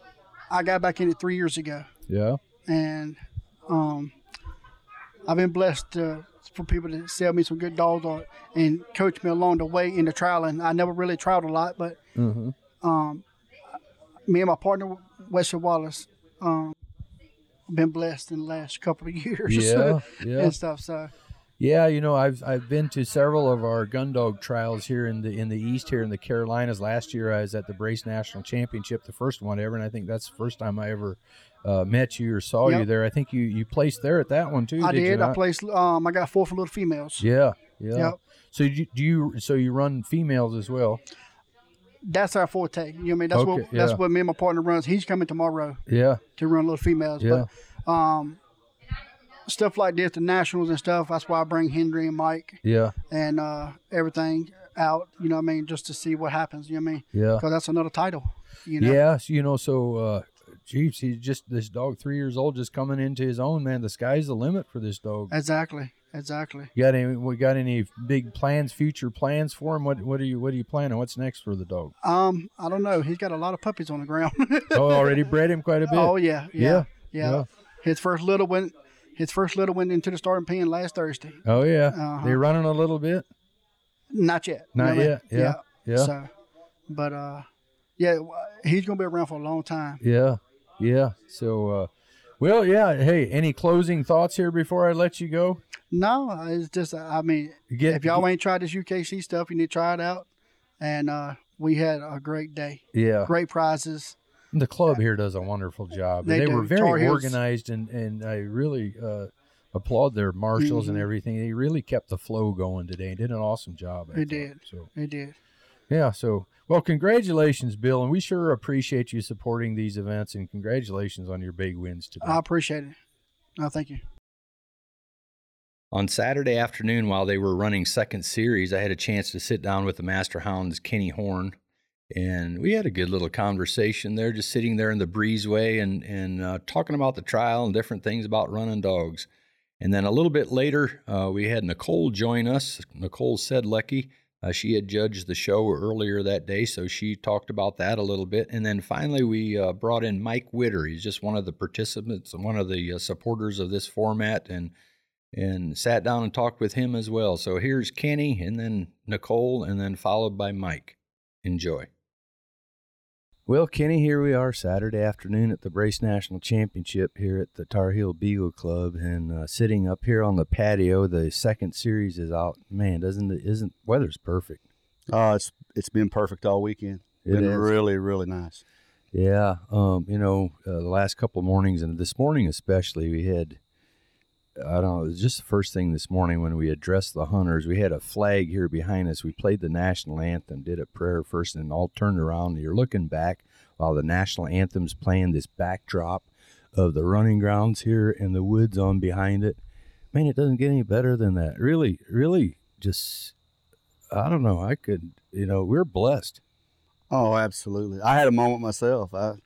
I got back in it three years ago, Yeah. and um, I've been blessed uh, for people to sell me some good dogs or, and coach me along the way in the trialing. I never really trialed a lot, but Mm-hmm. um, me and my partner Wesley Wallace, um, been blessed in the last couple of years Yeah. Yeah. and stuff. So Yeah. You know, I've I've been to several of our gun dog trials here in the in the east here in the Carolinas. Last year, I was at the Brace National Championship, the first one ever, and I think that's the first time I ever uh, met you or saw you there. I think you you placed there at that one too. I did. did. I placed. Um, I got four for little females. Yeah. Yeah. Yep. So you, do you so you run females as well? That's our forte. You know what I mean? That's Okay, what that's what me and my partner runs. He's coming tomorrow Yeah. to run little females. Yeah. But um, stuff like this, the nationals and stuff. That's why I bring Henry and Mike Yeah. and uh, everything out. You know what I mean? Just to see what happens. You know what I mean? Yeah. Because that's another title. You know? Yeah, so, you know, so uh Jeeps, he's just this dog, three years old, just coming into his own. Man, the sky's the limit for this dog. Exactly. Exactly. You got any? We got any big plans, future plans for him? What What are you What are you planning? What's next for the dog? Um, I don't know. He's got a lot of puppies on the ground. Oh, already bred him quite a bit. oh yeah, Yeah, yeah, yeah, yeah. His first little went. His first little went into the starting pen last Thursday. Oh yeah, Uh-huh. they running a little bit. Not yet. Not know what I mean? yet, yeah, yeah. So, but uh, yeah, he's gonna be around for a long time. Yeah, yeah. So, uh, well, yeah. Hey, any closing thoughts here before I let you go? No, it's just I mean, Get if y'all ain't tried this UKC stuff, you need to try it out. And uh, we had a great day, yeah. great prizes. The club here does a wonderful job. They They, were very organized, and and I really uh, applaud their marshals and Mhm. everything. They really kept the flow going today. and Did an awesome job. I They thought. did. So They did. yeah. So well, congratulations, Bill, and we sure appreciate you supporting these events. And congratulations on your big wins today. I appreciate it. No, thank you. On Saturday afternoon, while they were running second series, I had a chance to sit down with the Master Hounds, Kenny Horn, and we had a good little conversation there, just sitting there in the breezeway and and uh, talking about the trial and different things about running dogs. And then a little bit later, uh, we had Nicole join us. Nicole Sedlecki. Uh, she had judged the show earlier that day, so she talked about that a little bit. And then finally, we uh, brought in Mike Witter. He's just one of the participants, one of the uh, supporters of this format, and and sat down and talked with him as well. So here's Kenny, and then Nicole, and then followed by Mike. Enjoy. Well, Kenny, here we are Saturday afternoon at the Brace National Championship here at the Tar Heel Beagle Club, and uh, sitting up here on the patio. The second series is out. Man, doesn't it? Isn't weather's perfect? Uh, it's it's been perfect all weekend. It been is. really really nice. Yeah, um, you know, uh, the last couple of mornings and this morning especially, we had, I don't know, it was just the first thing this morning when we addressed the hunters. We had a flag here behind us. We played the national anthem, did a prayer first, and all turned around. And you're looking back while the national anthem's playing this backdrop of the running grounds here and the woods on behind it. man, it doesn't get any better than that. Really, really, just I don't know. I could, you know, we're blessed. Oh, absolutely. I had a moment myself. I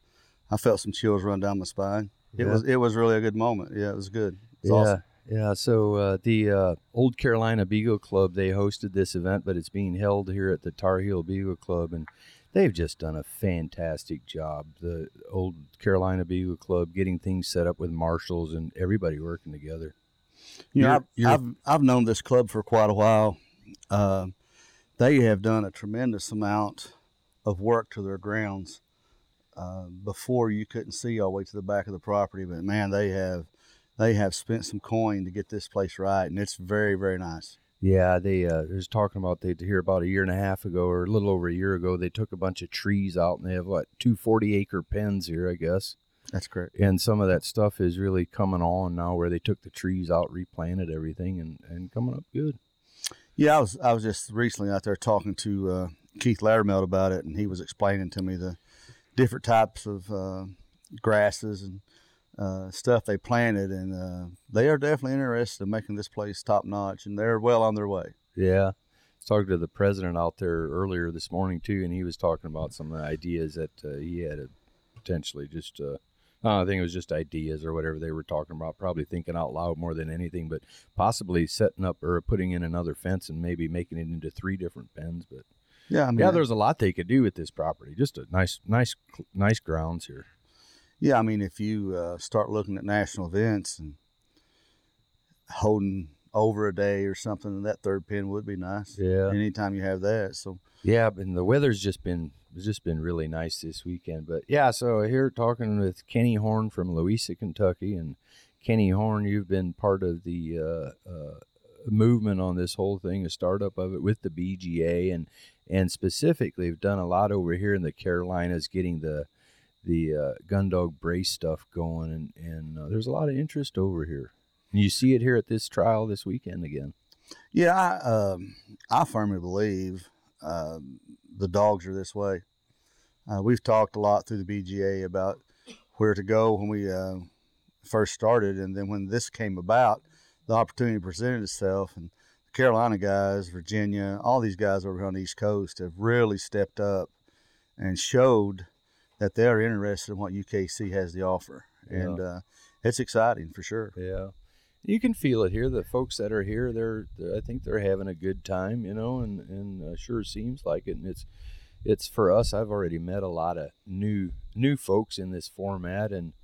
I felt some chills run down my spine. It Yeah. was it was really a good moment. Yeah, it was good. It was yeah, awesome. yeah. So uh, the uh, Old Carolina Beagle Club they hosted this event, but it's being held here at the Tar Heel Beagle Club, and they've just done a fantastic job. The Old Carolina Beagle Club getting things set up with marshals and everybody working together. You know, You're- I've, you're- I've I've known this club for quite a while. Uh, they have done a tremendous amount of work to their grounds. Uh, before you couldn't see all the way to the back of the property, but man, they have they have spent some coin to get this place right, and it's very very nice. Yeah, they uh, was talking about they here about a year and a half ago, or a little over a year ago. They took a bunch of trees out, and they have what two forty acre pens here, I guess. That's correct. and some of that stuff is really coming on now where they took the trees out replanted everything and, and coming up good Yeah, I was I was just recently out there talking to uh, Keith Lattermelt about it, and he was explaining to me the different types of uh, grasses and uh, stuff they planted, and uh, they are definitely interested in making this place top notch, and they're well on their way. yeah I was talking to the president out there earlier this morning too and he was talking about some of the ideas that uh, he had uh, potentially just uh, I think it was just ideas or whatever they were talking about. Probably thinking out loud more than anything, but possibly setting up or putting in another fence and maybe making it into three different pens. But Yeah, I mean, yeah, there's a lot they could do with this property. Just a nice, nice, nice grounds here. Yeah, I mean, if you uh, start looking at national events and holding over a day or something, that third pin would be nice. Yeah. anytime you have that. So Yeah, and the weather's just been it's just been really nice this weekend. But yeah, so here talking with Kenny Horn from Louisa, Kentucky, and Kenny Horn, you've been part of the uh, uh, movement on this whole thing, the startup of it with the BGA, and and specifically have done a lot over here in the Carolinas, getting the the uh, gun dog brace stuff going, and and uh, there's a lot of interest over here. And you see it here at this trial this weekend again. Yeah, I, um, I firmly believe um, the dogs are this way. Uh, we've talked a lot through the BGA about where to go when we uh, first started, and then when this came about, the opportunity presented itself, and the Carolina guys, Virginia, all these guys over here on the East Coast have really stepped up and showed that they're interested in what UKC has to offer, and uh, it's exciting for sure. Yeah. You can feel it here. The folks that are here, they're, they're- I think they're having a good time, you know, and and uh, sure seems like it. And it's it's for us. I've already met a lot of new new folks in this format, and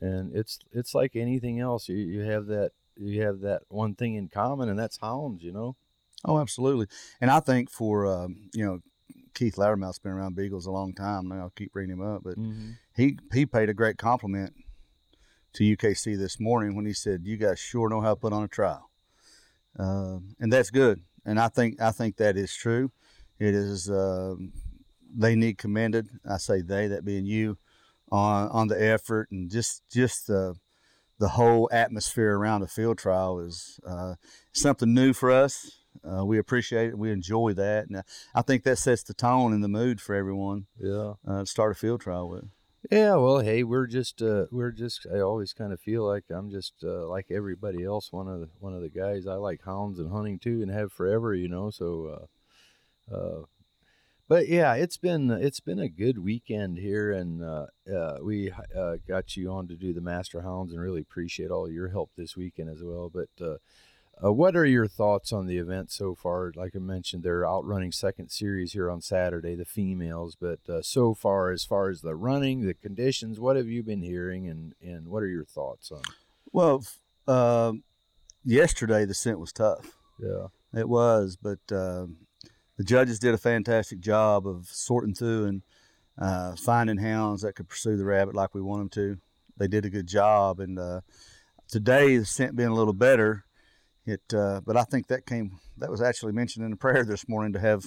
and it's it's like anything else. You you have that you have that one thing in common, and that's hounds, you know. Oh, absolutely. And I think for um, you know, Keith Loudermouth's been around Beagles a long time. Now I'll keep bringing him up, but he he paid a great compliment to UKC this morning when he said, "You guys sure know how to put on a trial," um, and that's good. And I think I think that is true. It is. Um, they need commended. I say they, that being you, on on the effort and just just the the whole atmosphere around a field trial is uh, something new for us. Uh, we appreciate it. We enjoy that, and I think that sets the tone and the mood for everyone Yeah. uh, to start a field trial with. Yeah, well, hey, we're just uh, we're just. I always kind of feel like I'm just uh, like everybody else. One of the one of the guys. I like hounds and hunting too, and have forever, you know. So, uh, uh, but yeah, it's been it's been a good weekend here, and uh, uh, we uh, got you on to do the master hounds, and really appreciate all your help this weekend as well. But uh, uh, what are your thoughts on the event so far? Like I mentioned, they're outrunning second series here on Saturday, the females. But uh, so far, as far as the running, the conditions, what have you been hearing, and and what are your thoughts on? Well, f- um yesterday the scent was tough. Yeah, It was, but um the judges did a fantastic job of sorting through and uh, finding hounds that could pursue the rabbit like we want them to. They did a good job, and uh, today the scent being a little better. It, uh, but I think that came that was actually mentioned in the prayer this morning to have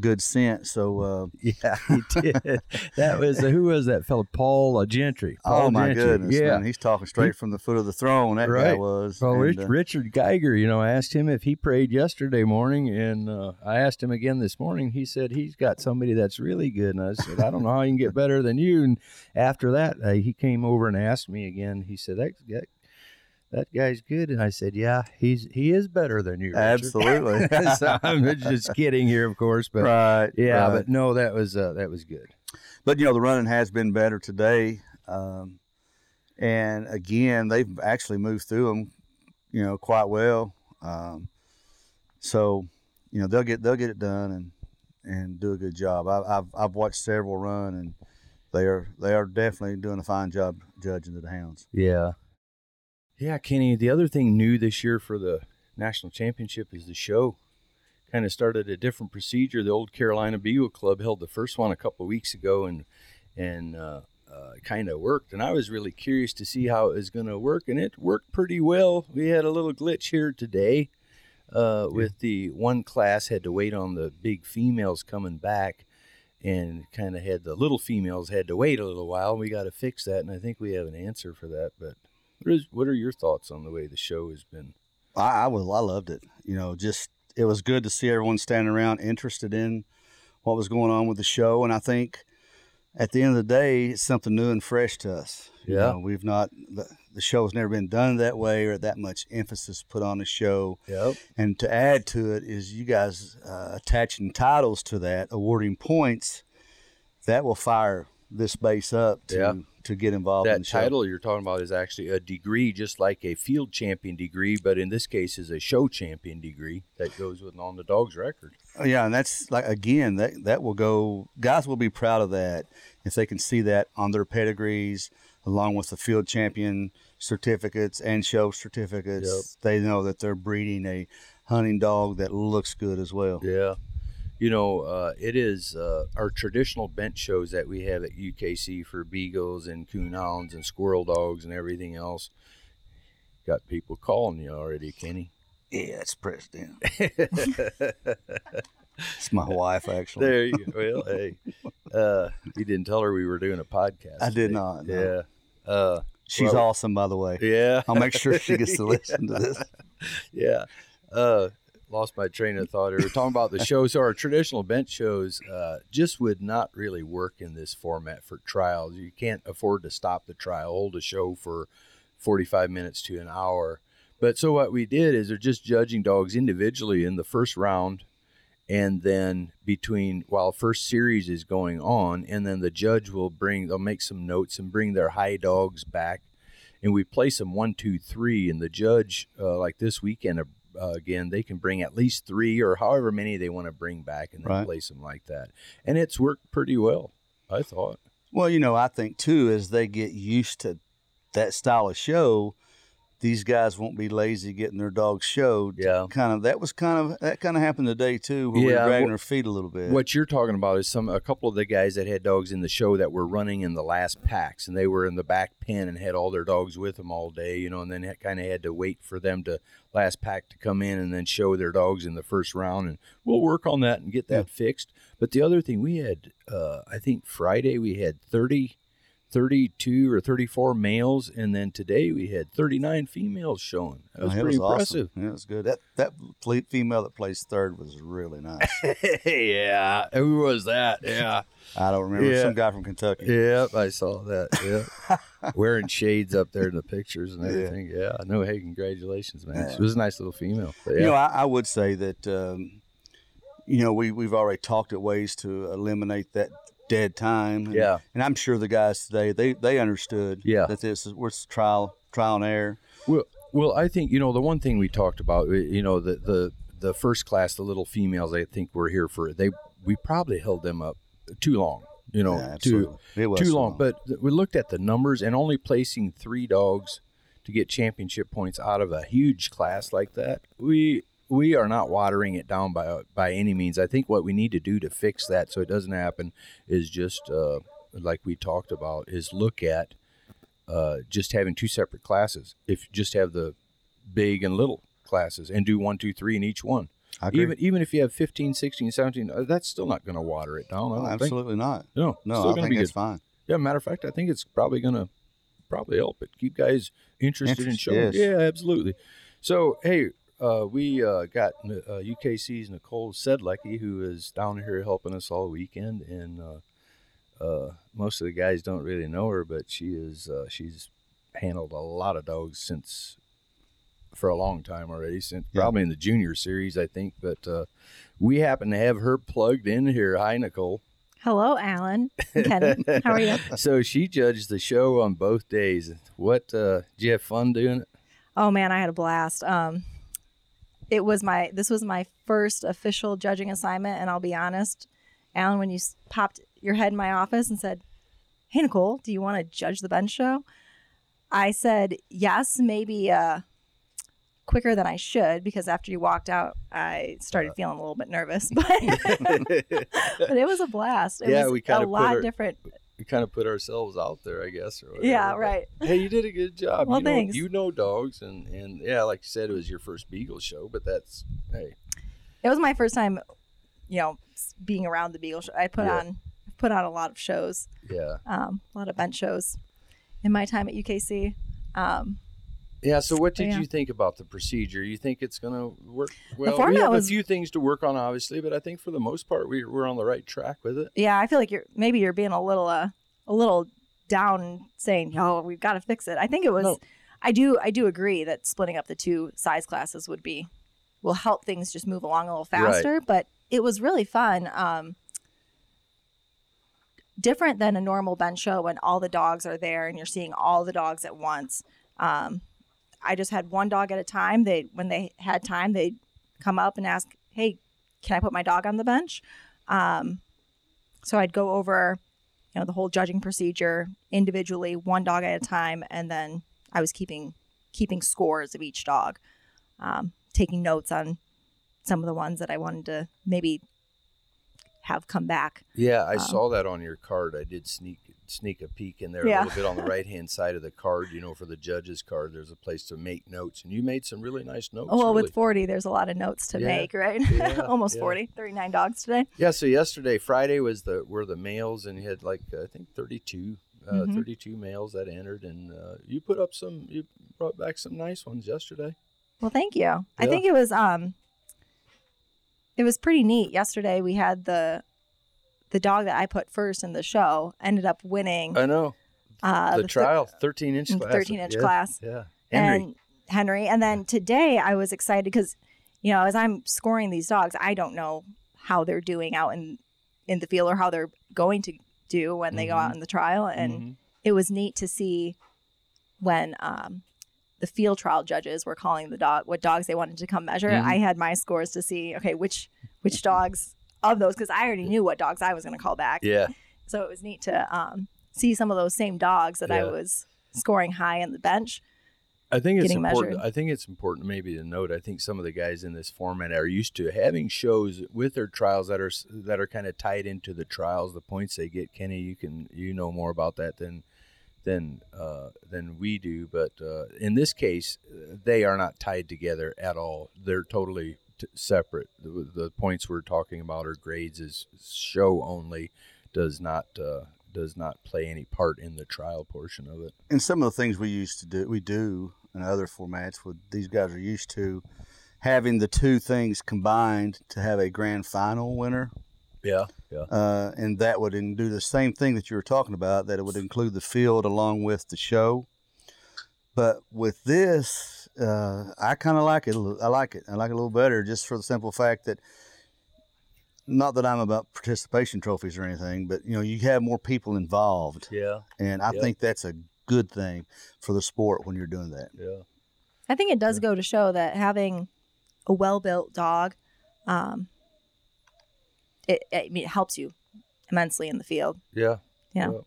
good scent. So uh, yeah, he did. that was who was that fellow? Paul uh, Gentry. Paul oh my Gentry. goodness, yeah. man, he's talking straight from the foot of the throne. That guy was. Well, And, Rich, uh, Richard Geiger, you know, I asked him if he prayed yesterday morning, and uh, I asked him again this morning. He said he's got somebody that's really good, and I said, I don't know how you can get better than you. And after that, uh, he came over and asked me again. He said that, that that guy's good. And I said, yeah, he's he is better than you. Richard." Absolutely. so I'm just kidding here, of course, but right. yeah, right. but no, that was uh, that was good. but you know the running has been better today, um, and again they've actually moved through them, you know, quite well. Um, so, you know they'll get they'll get it done and and do a good job. I, I've I've watched several run and they are they are definitely doing a fine job judging the hounds. Yeah. Yeah, Kenny, the other thing new this year for the national championship is the show. Kind of started a different procedure. The old Carolina Beagle Club held the first one a couple of weeks ago and and uh, uh, kind of worked. And I was really curious to see how it was going to work, and it worked pretty well. We had a little glitch here today uh, with the one class had to wait on the big females coming back and kind of had the little females had to wait a little while. We got to fix that, and I think we have an answer for that. But what, is, what are your thoughts on the way the show has been? I, I was I loved it. You know, just it was good to see everyone standing around interested in what was going on with the show, and I think at the end of the day, it's something new and fresh to us. You Yeah. know, we've not the, the show's never been done that way or that much emphasis put on the show. Yep. And to add to it is you guys uh, attaching titles to that, awarding points. That will fire this base up to Yeah. To get involved in That show. title you're talking about is actually a degree, just like a field champion degree, but in this case is a show champion degree that goes with on the dog's record. Oh, Yeah, and that's like again that that will go. Guys will be proud of that if they can see that on their pedigrees, along with the field champion certificates and show certificates. Yep. They know that they're breeding a hunting dog that looks good as well. Yeah. You know, uh, it is uh, our traditional bench shows that we have at UKC for beagles and coonhounds and squirrel dogs and everything else. Got people calling you already, Kenny. Yeah, it's President. it's my wife actually. there you go. Well, hey, uh, you didn't tell her we were doing a podcast. I did not, no. Yeah. Uh, She's well- awesome, by the way. yeah. I'll make sure she gets to listen to this. yeah. Uh, lost my train of thought. We were talking about the show. So our traditional bench shows uh, just would not really work in this format for trials. You can't afford to stop the trial, hold a show for 45 minutes to an hour. But so what we did is they're just judging dogs individually in the first round, and then between while first series is going on, and then the judge will bring they'll make some notes and bring their high dogs back, and we place them one, two, three, and the judge uh, like this weekend. Uh, again, they can bring at least three or however many they want to bring back, and then Right. place them like that. And it's worked pretty well, I thought. Well, you know, I think too, as they get used to that style of show, these guys won't be lazy getting their dogs showed. Yeah. Kind of that was kind of that kind of happened today too, where we Yeah, were dragging their feet a little bit. What you're talking about is some a couple of the guys that had dogs in the show that were running in the last packs, and they were in the back pen and had all their dogs with them all day, you know, and then kind of had to wait for them to last pack to come in and then show their dogs in the first round, and we'll work on that and get that fixed. But the other thing we had, uh, I think Friday we had 30, 32 or 34 males, and then today we had 39 females showing. That was Oh, pretty awesome. impressive. Yeah, it was good. That that female that placed third was really nice. yeah, who was that? Yeah. I don't remember Yeah. some guy from Kentucky. Yep, I saw that. Yeah, wearing shades up there in the pictures and Yeah. everything. Yeah, no, hey, congratulations, man. Yeah. She was a nice little female. Yeah, You know, I, I would say that um, you know we we've already talked at ways to eliminate that dead time. And, Yeah. and I'm sure the guys today they they understood. Yeah. that this is was trial trial and error. well, well, I think you know the one thing we talked about. You know, the the the first class, the little females. I think were here for they. We probably held them up too long. You know, Yeah, too. It was too so long. But we looked at the numbers and only placing three dogs to get championship points out of a huge class like that. We we are not watering it down by by any means. I think what we need to do to fix that so it doesn't happen is just uh, like we talked about is look at uh, just having two separate classes. If you just have the big and little classes and do one, two, three in each one. I agree. Even even if you have 15, 16, 17, uh, that's still not going to water it down. I Oh, don't think. absolutely not. No, No, I think good. fine. Yeah, matter of fact, I think it's probably gonna probably help it keep guys interested in Interest, showing. yes. Yeah, absolutely. So hey, uh, we uh, got uh, UKC's Nicole Sedlecki, who is down here helping us all weekend, and uh, uh, most of the guys don't really know her, but she is uh, she's handled a lot of dogs since for a long time already, since Yeah. probably in the junior series, I think. But uh, we happen to have her plugged in here. Hi, Nicole. Hello, Allen. Kenny. How are you? So she judged the show on both days. What uh, did you have fun doing it? Oh man, I had a blast. Um, it was my this was my first official judging assignment, and I'll be honest, Allen, when you popped your head in my office and said, "Hey Nicole, do you want to judge the bench show?" I said yes, maybe uh, quicker than I should because after you walked out, I Uh. started feeling a little bit nervous, but but it was a blast. It Yeah, was we kinda a put lot her- different. We kind of put ourselves out there, I guess. Or whatever. Yeah, but, right. Hey, you did a good job. Well, you know, thanks. You know dogs, and and yeah, like you said, it was your first Beagle show, but that's hey, it was my first time, you know, being around the Beagle show. I put Yeah. on put on a lot of shows, yeah, um, a lot of bench shows in my time at UKC. Um, yeah. So, what did Yeah. you think about the procedure? You think it's going to work well? we format have was- a few things to work on, obviously, but I think for the most part, we, we're on the right track with it. yeah, I feel like you're maybe you're being a little uh, a little down, saying, "Oh, we've got to fix it." I think it was. No. I do. I do agree that splitting up the two size classes would be will help things just move along a little Right. faster. But it was really fun. Um, different than a normal bench show when all the dogs are there and you're seeing all the dogs at once. Um, I just had one dog at a time. They when they had time, they'd come up and ask, "Hey, can I put my dog on the bench?" Um, so I'd go over, you know, the whole judging procedure individually, one dog at a time, and then I was keeping keeping scores of each dog, um, taking notes on some of the ones that I wanted to maybe have come back. Yeah, I Um, saw that on your card. I did sneak sneak a peek in there Yeah. a little bit on the right hand side of the card. You know, for the judges' card, there's a place to make notes, and you made some really nice notes. Oh, well, really. with 40, there's a lot of notes to Yeah. make, right? Yeah, Almost yeah. 40, 39 dogs today. Yeah, so yesterday, Friday was the were the males, and you had like I think 32, uh, Mhm. 32 males that entered, and uh, you put up some, you brought back some nice ones yesterday. Well, thank you. I think it was um it was pretty neat. Yesterday we had the the dog that I put first in the show ended up winning I know uh the, thir- trial, 13 inch class, 13 inch yeah, class. Yeah, Henry. and Henry. And then today I was excited because, you know, as I'm scoring these dogs, I don't know how they're doing out in in the field or how they're going to do when they go Mhm. out in the trial. And Mhm. it was neat to see when um, the field trial judges were calling the dog what dogs they wanted to come measure. Mhm. I had my scores to see okay which which dogs of those because I already knew what dogs I was going to call back. yeah, So it was neat to um, see some of those same dogs that I was scoring high in the bench. I think it's important. measured. I think it's important maybe to note. I think some of the guys in this format are used to having shows with their trials that are that are kind of tied into the trials, the points they get. Kenny, you can you know more about that than than uh, than we do. But uh, in this case, they are not tied together at all. They're totally t- separate. The, the points we're talking about are grades is show only. Does not uh, does not play any part in the trial portion of it. and some of the things we used to do, we do in other formats. With these guys are used to having the two things combined to have a grand final winner, Yeah, yeah. uh, and that would in- do the same thing that you were talking about. That it would include the field along with the show. But with this, uh, I kind of like it. I like it. I like it a little better, just for the simple fact that. Not that I'm about participation trophies or anything, but you know, you have more people involved. Yeah, And I Yep. think that's a good thing for the sport when you're doing that. yeah. I think it does go to show that having a well-built dog, um, it, I mean, it helps you immensely in the field. Yeah. Yeah. Yeah,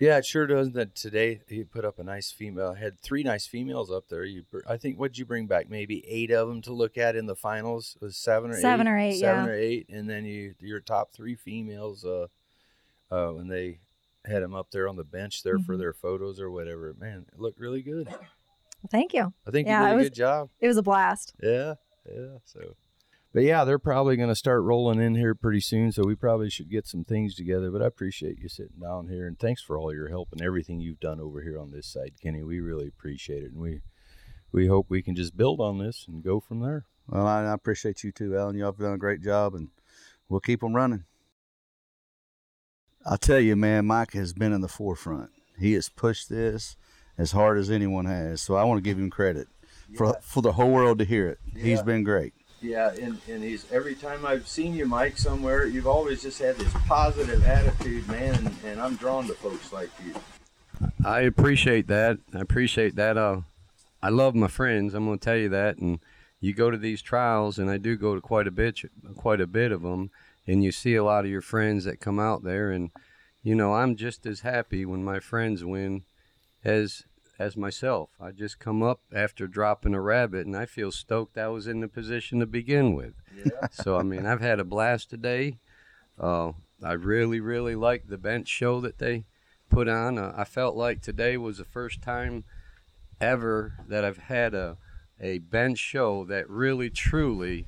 it sure does. That today he put up a nice female. Had three nice females up there. You, I think, what did you bring back? Maybe eight of them to look at in the finals. It was seven or Seven eight? or eight, Seven yeah. or eight, and then you your top three females. Uh, uh, when they had them up there on the bench there for Mhm. their photos or whatever. Man, it looked really good. Well, thank you. I think Yeah, you did a was- good job. It was a blast. Yeah, yeah. So, but yeah, they're probably going to start rolling in here pretty soon. So we probably should get some things together. But I appreciate you sitting down here and thanks for all your help and everything you've done over here on this side, Kenny. We really appreciate it, and we we hope we can just build on this and go from there. Well, I, I appreciate you too, Allen. Y'all have done a great job, and we'll keep them running. I'll tell you, man, Mike has been in the forefront. He has pushed this as hard as anyone has. So I want to give him credit for for the whole world to hear it. He's been great. Yeah, and, and he's every time I've seen you, Mike, somewhere, you've always just had this positive attitude, man, and, and I'm drawn to folks like you. I appreciate that. I appreciate that. Uh, I love my friends. I'm going to tell you that. And you go to these trials, and I do go to quite a bit, quite a bit of them, and you see a lot of your friends that come out there, and you know I'm just as happy when my friends win as as myself. I just come up after dropping a rabbit, and I feel stoked I was in the position to begin with. Yeah. So I mean, I've had a blast today. Uh, I really, really like the bench show that they put on. Uh, I felt like today was the first time ever that I've had a a bench show that really, truly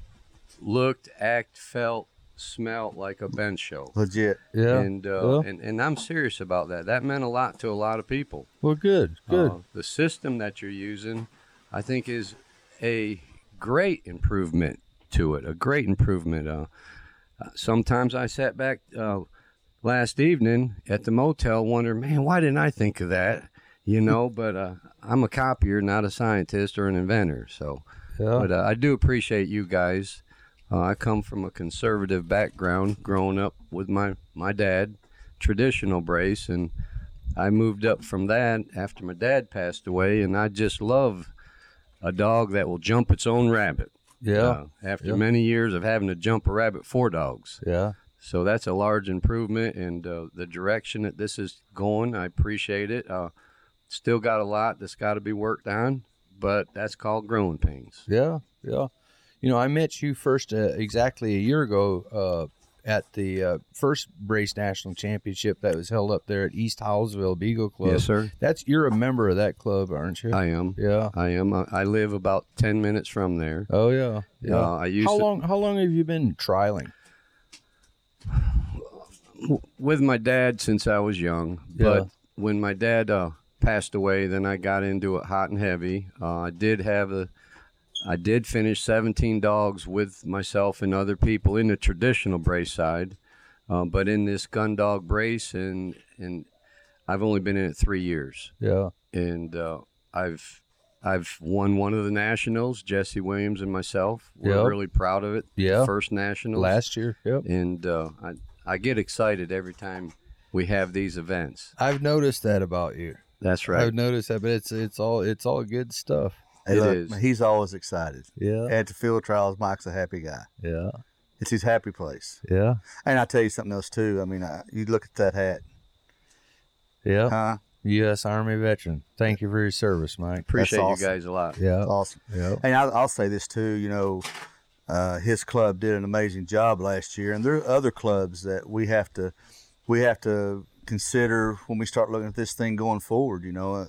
looked, act, felt, smelled like a bench show. Legit. Yeah. And, uh, Well- and and I'm serious about that. That meant a lot to a lot of people. Well, good, good. Uh, the system that you're using, I think, is a great improvement to it. A great improvement. Uh, uh, sometimes I sat back uh, last evening at the motel, wondering, man, why didn't I think of that? You know, but uh, I'm a copier, not a scientist or an inventor. So, yeah. but uh, I do appreciate you guys. Uh, I come from a conservative background, growing up with my my dad, traditional brace, and I moved up from that after my dad passed away, and I just love a dog that will jump its own rabbit. yeah. Uh, after Yeah. many years of having to jump a rabbit for dogs. yeah. So that's a large improvement, and uh, the direction that this is going, I appreciate it. Uh, still got a lot that's got to be worked on, but that's called growing pains. Yeah, yeah. You know, I met you first uh, exactly a year ago uh, at the uh, first Brace National Championship that was held up there at East Howellsville Beagle Club. Yes, sir. That's you're a member of that club, aren't you? I am. yeah. I am. I, I live about ten minutes from there. Oh yeah. Yeah. I used how to, long? How long have you been trialing? with my dad since I was young. Yeah. But when my dad uh, passed away, then I got into it hot and heavy. Uh, I did have a, I did finish 17 dogs with myself and other people in the traditional brace side, uh, but in this gun dog brace, and and I've only been in it three years, Yeah. and uh, I've. I've won one of the nationals, Jesse Williams and myself. We're Yep. really proud of it. Yeah. First national Last year. Yep. and uh, I I get excited every time we have these events. I've noticed that about you. That's right. I've noticed that, but it's it's all it's all good stuff. Hey, It look, is. He's always excited. Yeah. At the field trials, Mike's a happy guy. Yeah. It's his happy place. Yeah. And I tell you something else too. I mean, I, you look at that hat, Yeah. huh? U.S. Army veteran. Thank you for your service, Mike. Appreciate awesome. you guys a lot. Yeah. Awesome. Yeah. And I'll, I'll say this too. You know, uh, his club did an amazing job last year, and there are other clubs that we have to we have to consider when we start looking at this thing going forward. You know, uh,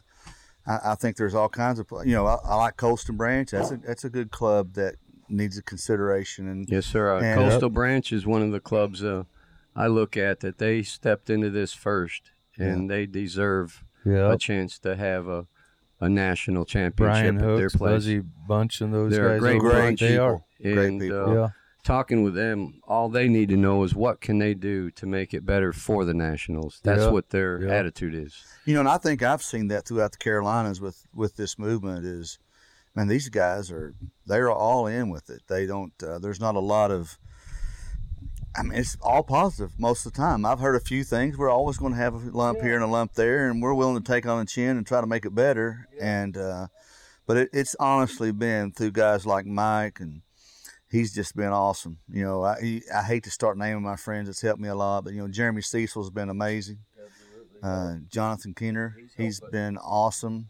I, I think there's all kinds of you know I, I like Coastal Branch. That's a that's a good club that needs a consideration. And Yes, sir. Uh, And- Coastal Branch is one of the clubs uh, I look at that they stepped into this first, and they deserve Yeah. a chance to have a a national championship Brian at their Hooks, place. Buzzy Bunch, and those They're a guys. great over there, bunch. They are. Great And, people. uh, Yeah. Talking with them, all they need to know is what can they do to make it better for the nationals. That's Yeah. what their Yeah. attitude is. You know, and I think I've seen that throughout the Carolinas with with this movement is, man, these guys are they're all in with it. They don't. Uh, there's not a lot of. I mean, it's all positive most of the time. I've heard a few things. We're always going to have a lump here and a lump there, and we're willing to take on the chin and try to make it better. And, uh, but it, it's honestly been through guys like Mike, and he's just been awesome. You know, I he, I hate to start naming my friends. It's helped me a lot, but you know, Jeremy Cecil's been amazing. Uh, Jonathan Keener, he's been awesome.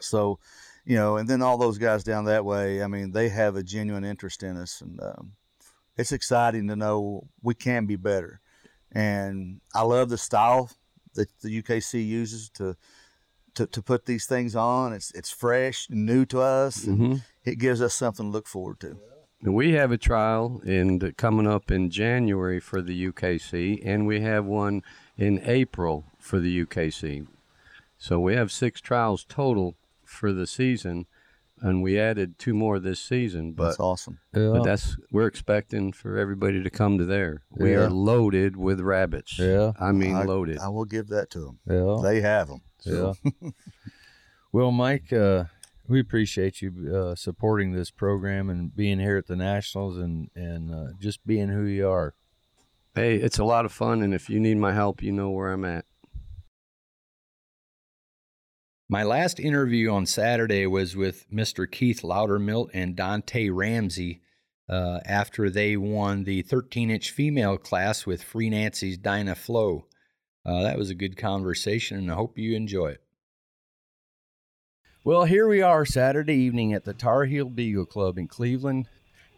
So, you know, and then all those guys down that way, I mean, they have a genuine interest in us, and um, it's exciting to know we can be better. And I love the style that the UKC uses to to, to put these things on. It's it's fresh, and new to us, and hmm it gives us something to look forward to. And We have a trial in coming up in January for the UKC, and we have one in April for the UKC. So we have six trials total for the season, and we added two more this season. But That's awesome. Yeah. but that's we're expecting for everybody to come to there. We Yeah. are loaded with rabbits. Yeah. I mean I, loaded. I will give that to them. yeah. They have them. Yeah. well, Mike, uh, We appreciate you uh, supporting this program and being here at the Nationals and and uh, just being who you are. Hey, it's a lot of fun, and if you need my help, you know where I'm at. My last interview on Saturday was with Mr. Keith Loudermilk and Dante Ramsey uh, after they won the 13 inch female class with Free Nancy's Dinah Flow. Uh, that was a good conversation, and I hope you enjoy it. Well, here we are Saturday evening at the Tar Heel Beagle Club in Cleveland,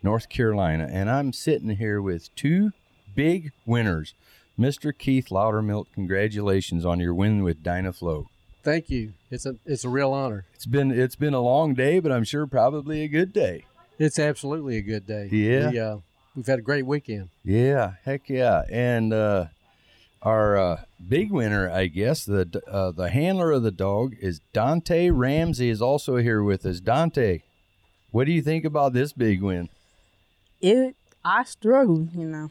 North Carolina, and I'm sitting here with two big winners. Mr. Keith Loudermilk, congratulations on your win with Dinah Flow. Thank you. It's a it's a real honor. It's been it's been a long day, but I'm sure probably a good day. It's absolutely a good day. Yeah. We, uh, we've had a great weekend. Yeah, heck yeah. And uh, our uh, big winner, I guess, the uh, the handler of the dog is Dante Ramsey is also here with us. Dante, what do you think about this big win? It I struggled, you know.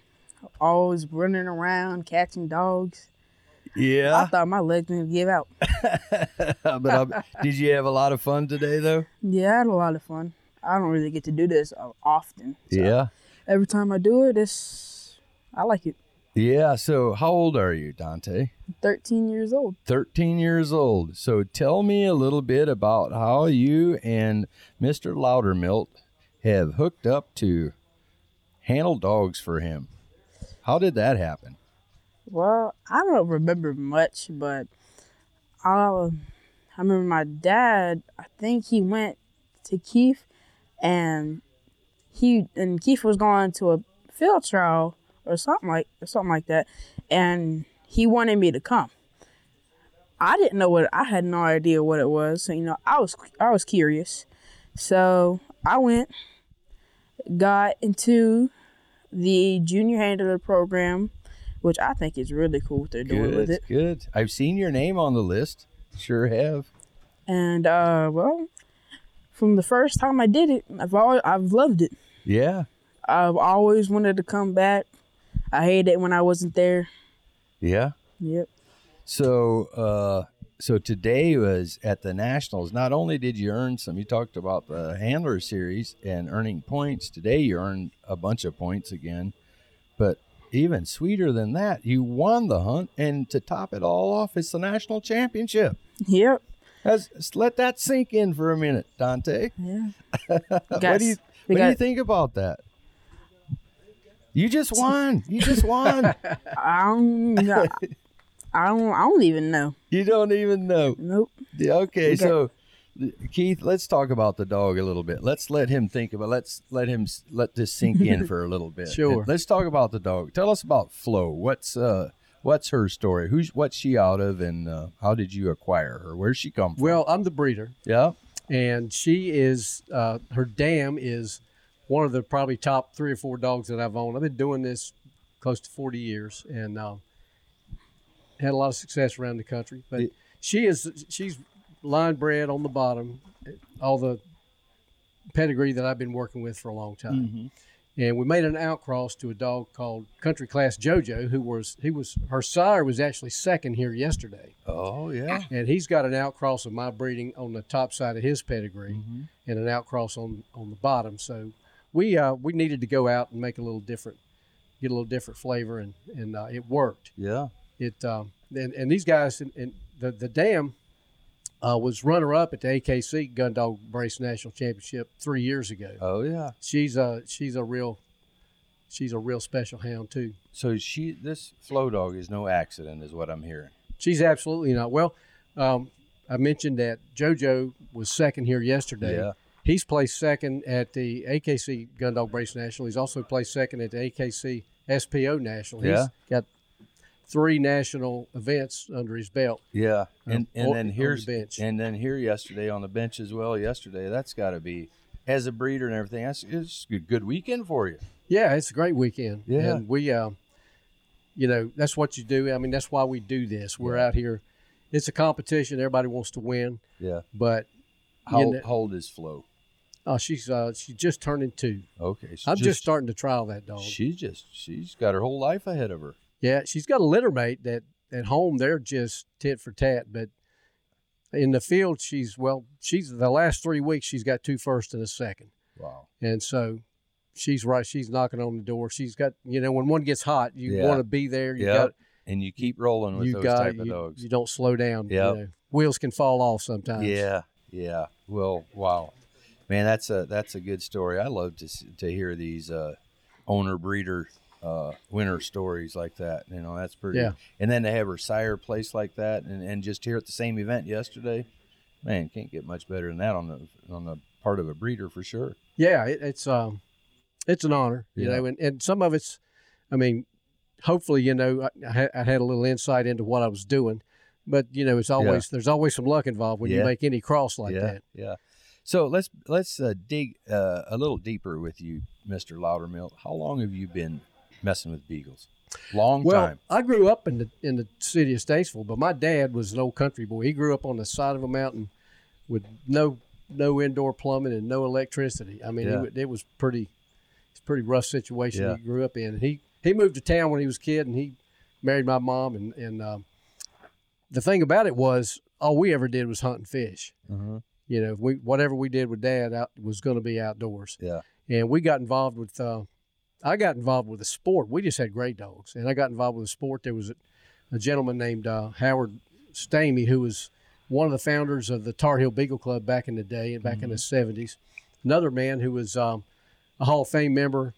Always running around catching dogs. Yeah, I thought my legs were gonna give out. but um, did you have a lot of fun today, though? Yeah, I had a lot of fun. I don't really get to do this often. so Yeah, Every time I do it, it's I like it. Yeah. So, how old are you, Dante? 13 years old. 13 years old. So tell me a little bit about how you and Mr. Loudermilk have hooked up to handle dogs for him. How did that happen? Well, I don't remember much, but I, I remember my dad. I think he went to Keith, and he and Keith was going to a field trial or something like or something like that, and he wanted me to come. I didn't know what I had no idea what it was. So, you know, I was I was curious, so I went, got into the junior handler program which I think is really cool what they're doing with it. good. I've seen your name on the list. Sure have. And uh, well, from the first time I did it, I've always I've loved it. Yeah, I've always wanted to come back. I hated it when I wasn't there. yeah. Yep. So, uh, so today was at the Nationals. Not only did you earn some, you talked about the handler series and earning points. Today you earned a bunch of points again, but even sweeter than that, you won the hunt, and to top it all off, it's the national championship. Yep. Let that sink in for a minute, Dante. Yeah. what got- do you what do you think about that? You just won. You just won. I don't. I don't. I don't even know. you don't even know. Nope. Yeah, Okay, We so Keith, let's talk about the dog a little bit. Let's let him think about. Let's let him let this sink in for a little bit. Sure. And let's talk about the dog. Tell us about Flo. What's uh what's her story? Who's what's she out of, and uh, how did you acquire her? Where's she come from? Well, I'm the breeder, yeah, and she is uh, her dam is one of the probably top three or four dogs that I've owned. I've been doing this close to 40 years, and uh, had a lot of success around the country. But It- she is she's line bred on the bottom, all the pedigree that I've been working with for a long time. Mm-hmm. And we made an outcross to a dog called Country Class JoJo, who was he was her sire was actually second here yesterday. Oh yeah. and he's got an outcross of my breeding on the top side of his pedigree Mm-hmm. and an outcross on on the bottom so we uh we needed to go out and make a little different get a little different flavor and and uh, it worked Yeah. it um and, and these guys and, and the the dam uh, was runner up at the AKC Gun Dog Brace National Championship three years ago. Oh yeah. She's a she's a real she's a real special hound too. So she this flow dog is no accident, is what I'm hearing. She's absolutely not. Well, um, I mentioned that JoJo was second here yesterday. Yeah. He's placed second at the AKC Gun Dog Brace National. He's also placed second at the AKC SPO National. Yeah. He's got three national events under his belt. Yeah, and Um, and then on the here's bench. and then here yesterday on the bench as well. Yesterday, that's got to be as a breeder and everything. That's it's a good weekend for you. Yeah, it's a great weekend. Yeah. And we, uh, you know, that's what you do. I mean, that's why we do this. We're Yeah. out here. It's a competition. Everybody wants to win, Yeah. but How, you know, how old is Flo? Oh, she's uh, she's just turning two. Okay, I'm just, starting to trial that dog. She's just she's got her whole life ahead of her. Yeah, she's got a litter mate that at home they're just tit for tat, but in the field, she's well. She's the last three weeks. She's got two first and a second, Wow. and so she's right. She's knocking on the door. She's got you know when one gets hot, you Yeah. want to be there. You Yep. got And you keep rolling with you those got type of dogs. you don't slow down. you know. Wheels can fall off sometimes. Yeah, yeah. Well, wow, man, that's a that's a good story. I love to to hear these uh, owner breeder uh, winter stories like that. You know, that's pretty. Yeah. And then to have her sire place like that, and, and just here at the same event yesterday, man, can't get much better than that on the on the part of a breeder for sure. yeah, it, it's um, it's an honor, you Yeah. know, and, and some of it's, I mean, hopefully, you know, I, I had- a little insight into what I was doing, but you know, it's always there's always some luck involved when Yeah. you make any cross like yeah, that. yeah. So let's let's uh, dig uh, a little deeper with you, Mister Loudermilk. How long have you been messing with beagles? Long Well, time. I grew up in the in the city of Statesville, but my dad was an old country boy. He grew up on the side of a mountain with no no indoor plumbing and no electricity. I mean, Yeah. it, it was pretty it's a pretty rough situation Yeah. he grew up in. And he he moved to town when he was a kid, and he married my mom. And and um, the thing about it was, all we ever did was hunt and fish. Uh-huh. You know, we whatever we did with dad out was going to be outdoors. Yeah. And we got involved with. Uh, I got involved with a sport. We just had great dogs, and I got involved with a sport. There was a, a gentleman named uh, Howard Stamey who was one of the founders of the Tar Heel Beagle Club back in the day and back in the Mm-hmm. '70s. Another man who was um, a Hall of Fame member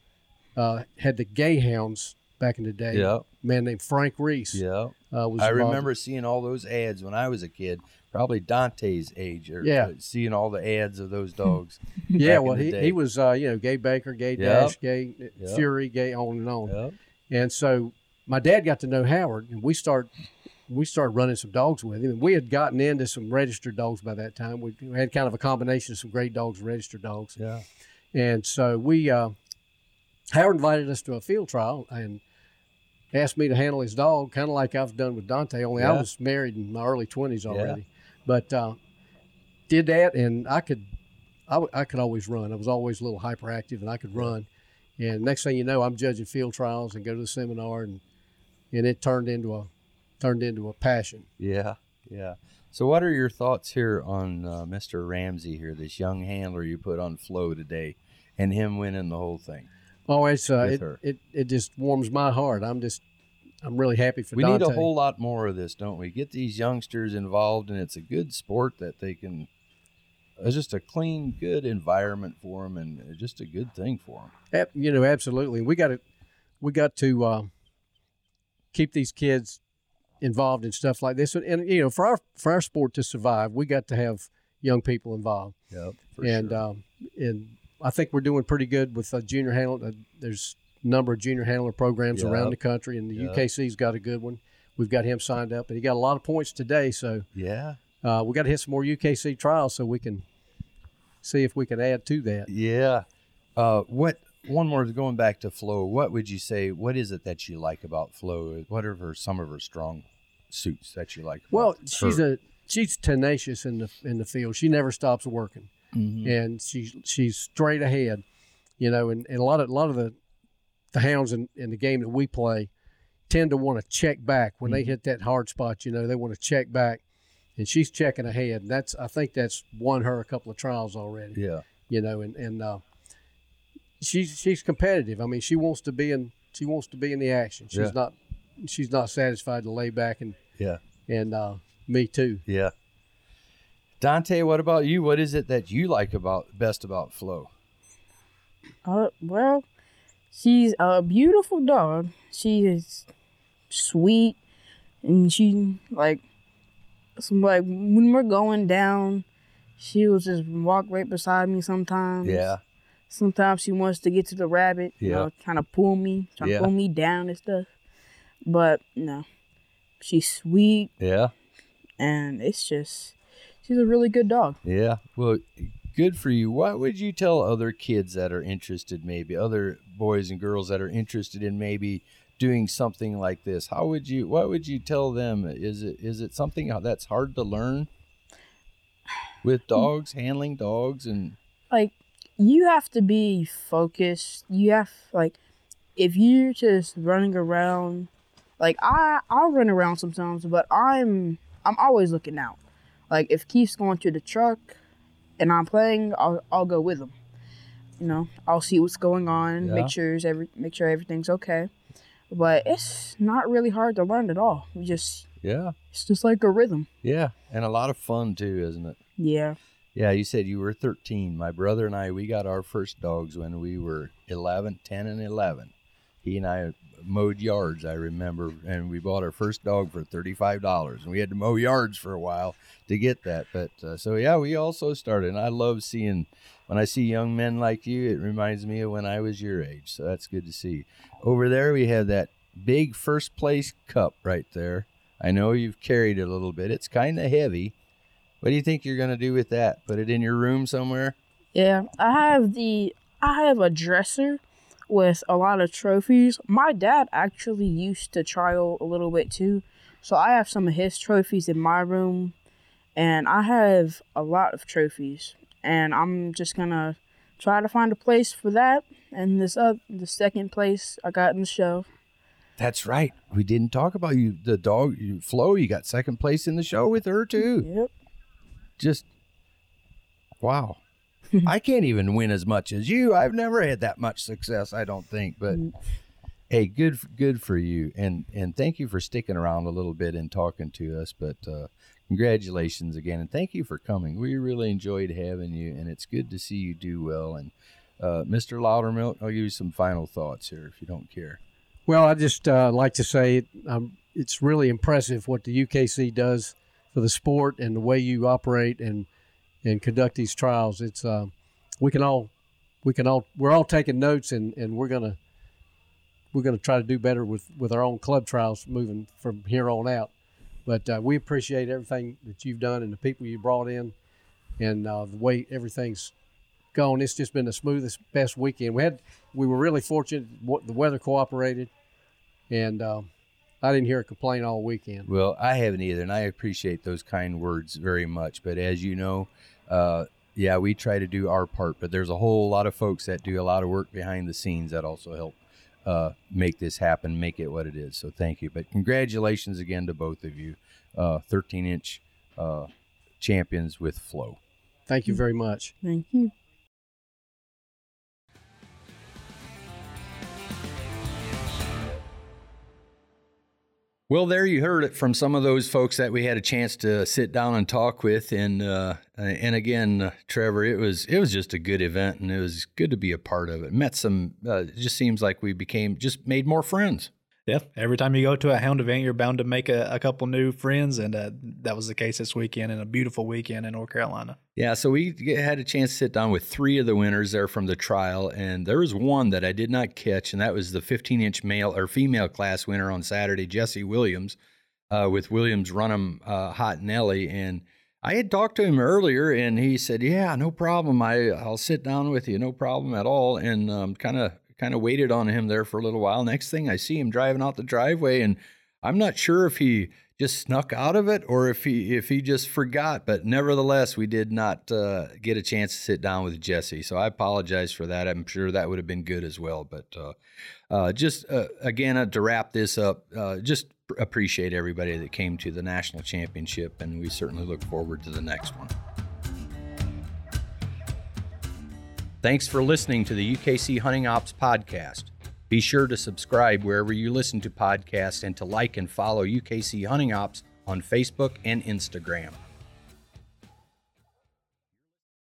uh, had the Gay Hounds back in the day. Yeah. Man named Frank Reese. Yeah. Uh, was I remember seeing all those ads when I was a kid, probably Dante's age, or Yeah. uh, seeing all the ads of those dogs. Yeah, well, he, day. he was, uh, you know, Gay Baker, Gay Yep. Dash, Gay Yep. Fury, Gay on and on. Yep. And so my dad got to know Howard, and we start we started running some dogs with him. And we had gotten into some registered dogs by that time. We we had kind of a combination of some great dogs and registered dogs. Yeah. And so we uh, Howard invited us to a field trial and asked me to handle his dog, kind of like I've done with Dante. Only I was married in my early twenties Yeah. already, but uh, did that, and I could, I, w- I could always run. I was always a little hyperactive, and I could run. And next thing you know, I'm judging field trials and go to the seminar, and and it turned into a turned into a passion. Yeah. Yeah. So, what are your thoughts here on uh, Mr. Ramsey here, this young handler you put on flow today, and him winning the whole thing? Oh, it's uh, it, her. it it just warms my heart. I'm just I'm really happy for that. We Dante. need a whole lot more of this, don't we? Get these youngsters involved, and it's a good sport that they can. It's just a clean, good environment for them, and just a good thing for them. You know, absolutely. We got to, we got to uh, keep these kids involved in stuff like this, and, and you know, for our for our sport to survive, we got to have young people involved. Yep. For and sure. um, and I think we're doing pretty good with uh, junior handler. Uh, there's a number of junior handler programs around the country, and the Yep. UKC's got a good one. We've got him signed up, and he got a lot of points today. So yeah. uh, we got to hit some more UKC trials so we can see if we can add to that. Yeah. Uh, what one more going back to Flo? What would you say? What is it that you like about Flo? What are her, some of her strong suits that you like? Well, she's her? a she's tenacious in the in the field. She never stops working, Mhm. and she's she's straight ahead. You know, and, and a lot of a lot of the the hounds in, in the game that we play tend to want to check back when Mm-hmm. they hit that hard spot. You know, they want to check back, and she's checking ahead. And that's I think that's won her a couple of trials already. yeah. You know, and and uh, she's she's competitive. I mean, she wants to be in she wants to be in the action. She's Yeah. not she's not satisfied to lay back and Yeah. and uh, me too. Yeah. Dante, what about you? What is it that you like about best about Flo? Uh, well, she's a beautiful dog. She is sweet, and she like, some like when we're going down, she will just walk right beside me sometimes. Yeah. Sometimes she wants to get to the rabbit. You Yeah. know, kind of pull me, try to Yeah. pull me down and stuff. But no, she's sweet, Yeah. and it's just she's a really good dog. Yeah. Well, good for you. What would you tell other kids that are interested, maybe other boys and girls that are interested in maybe doing something like this? How would you? What would you tell them? Is it is it something that's hard to learn with mm. dogs, handling dogs, and like you have to be focused. You have like if you're just running around like I I'll run around sometimes, but I'm I'm always looking out. Like if Keith's going to the truck and I'm playing, I'll I'll go with him. You know, I'll see what's going on, Yeah. make sure every make sure everything's okay. But it's not really hard to learn at all. We just Yeah. it's just like a rhythm. Yeah. And a lot of fun too, isn't it? Yeah. Yeah, you said you were 13. My brother and I, we got our first dogs when we were 11, 10, and 11. He and I mowed yards, I remember, and we bought our first dog for $35. And we had to mow yards for a while to get that. But uh, so, yeah, we also started. And I love seeing, when I see young men like you, it reminds me of when I was your age. So that's good to see. Over there, we have that big first place cup right there. I know you've carried it a little bit, it's kind of heavy. What do you think you're going to do with that? Put it in your room somewhere? Yeah, I have the I have a dresser with a lot of trophies. My dad actually used to trial a little bit too, so I have some of his trophies in my room, and I have a lot of trophies. And I'm just gonna try to find a place for that. And this uh, the second place I got in the show. That's right. We didn't talk about you. The dog, you, Flo, you got second place in the show with her too. Yep. Just wow. I can't even win as much as you. I've never had that much success. I don't think, but hey, good, good for you, and and thank you for sticking around a little bit and talking to us. But uh, congratulations again, and thank you for coming. We really enjoyed having you, and it's good to see you do well. And uh, Mr. Loudermilk, I'll give you some final thoughts here, if you don't care. Well, I just uh, like to say um, it's really impressive what the UKC does for the sport and the way you operate and and conduct these trials. It's uh, we can all we can all we're all taking notes and, and we're gonna we're gonna try to do better with, with our own club trials moving from here on out. But uh, we appreciate everything that you've done and the people you brought in and uh, the way everything's gone. It's just been the smoothest, best weekend. We had we were really fortunate. The weather cooperated, and um, I didn't hear a complaint all weekend. Well, I haven't either, and I appreciate those kind words very much. But as you know, uh, yeah, we try to do our part, but there's a whole lot of folks that do a lot of work behind the scenes that also help uh, make this happen, make it what it is. So thank you. But congratulations again to both of you, 13 inch uh, champions with Flow. Thank you very much. Thank you. Well, there you heard it from some of those folks that we had a chance to sit down and talk with, and uh, and again, uh, Trevor, it was it was just a good event, and it was good to be a part of it. Met some, uh, it just seems like we became just made more friends. Yeah, every time you go to a hound event, you're bound to make a, a couple new friends, and uh, that was the case this weekend, and a beautiful weekend in North Carolina. Yeah, so we had a chance to sit down with three of the winners there from the trial, and there was one that I did not catch, and that was the 15 inch male or female class winner on Saturday, Jesse Williams, uh, with Williams Runham uh, Hot Nelly. And I had talked to him earlier, and he said, "Yeah, no problem. I I'll sit down with you, no problem at all." And um, kind of kind of waited on him there for a little while. Next thing I see him driving out the driveway, and I'm not sure if he just snuck out of it or if he if he just forgot. But nevertheless, we did not uh, get a chance to sit down with Jesse, so I apologize for that. I'm sure that would have been good as well. But uh, uh, just uh, again uh, to wrap this up, uh, just appreciate everybody that came to the national championship, and we certainly look forward to the next one. Thanks for listening to the UKC Hunting Ops podcast. Be sure to subscribe wherever you listen to podcasts and to like and follow UKC Hunting Ops on Facebook and Instagram.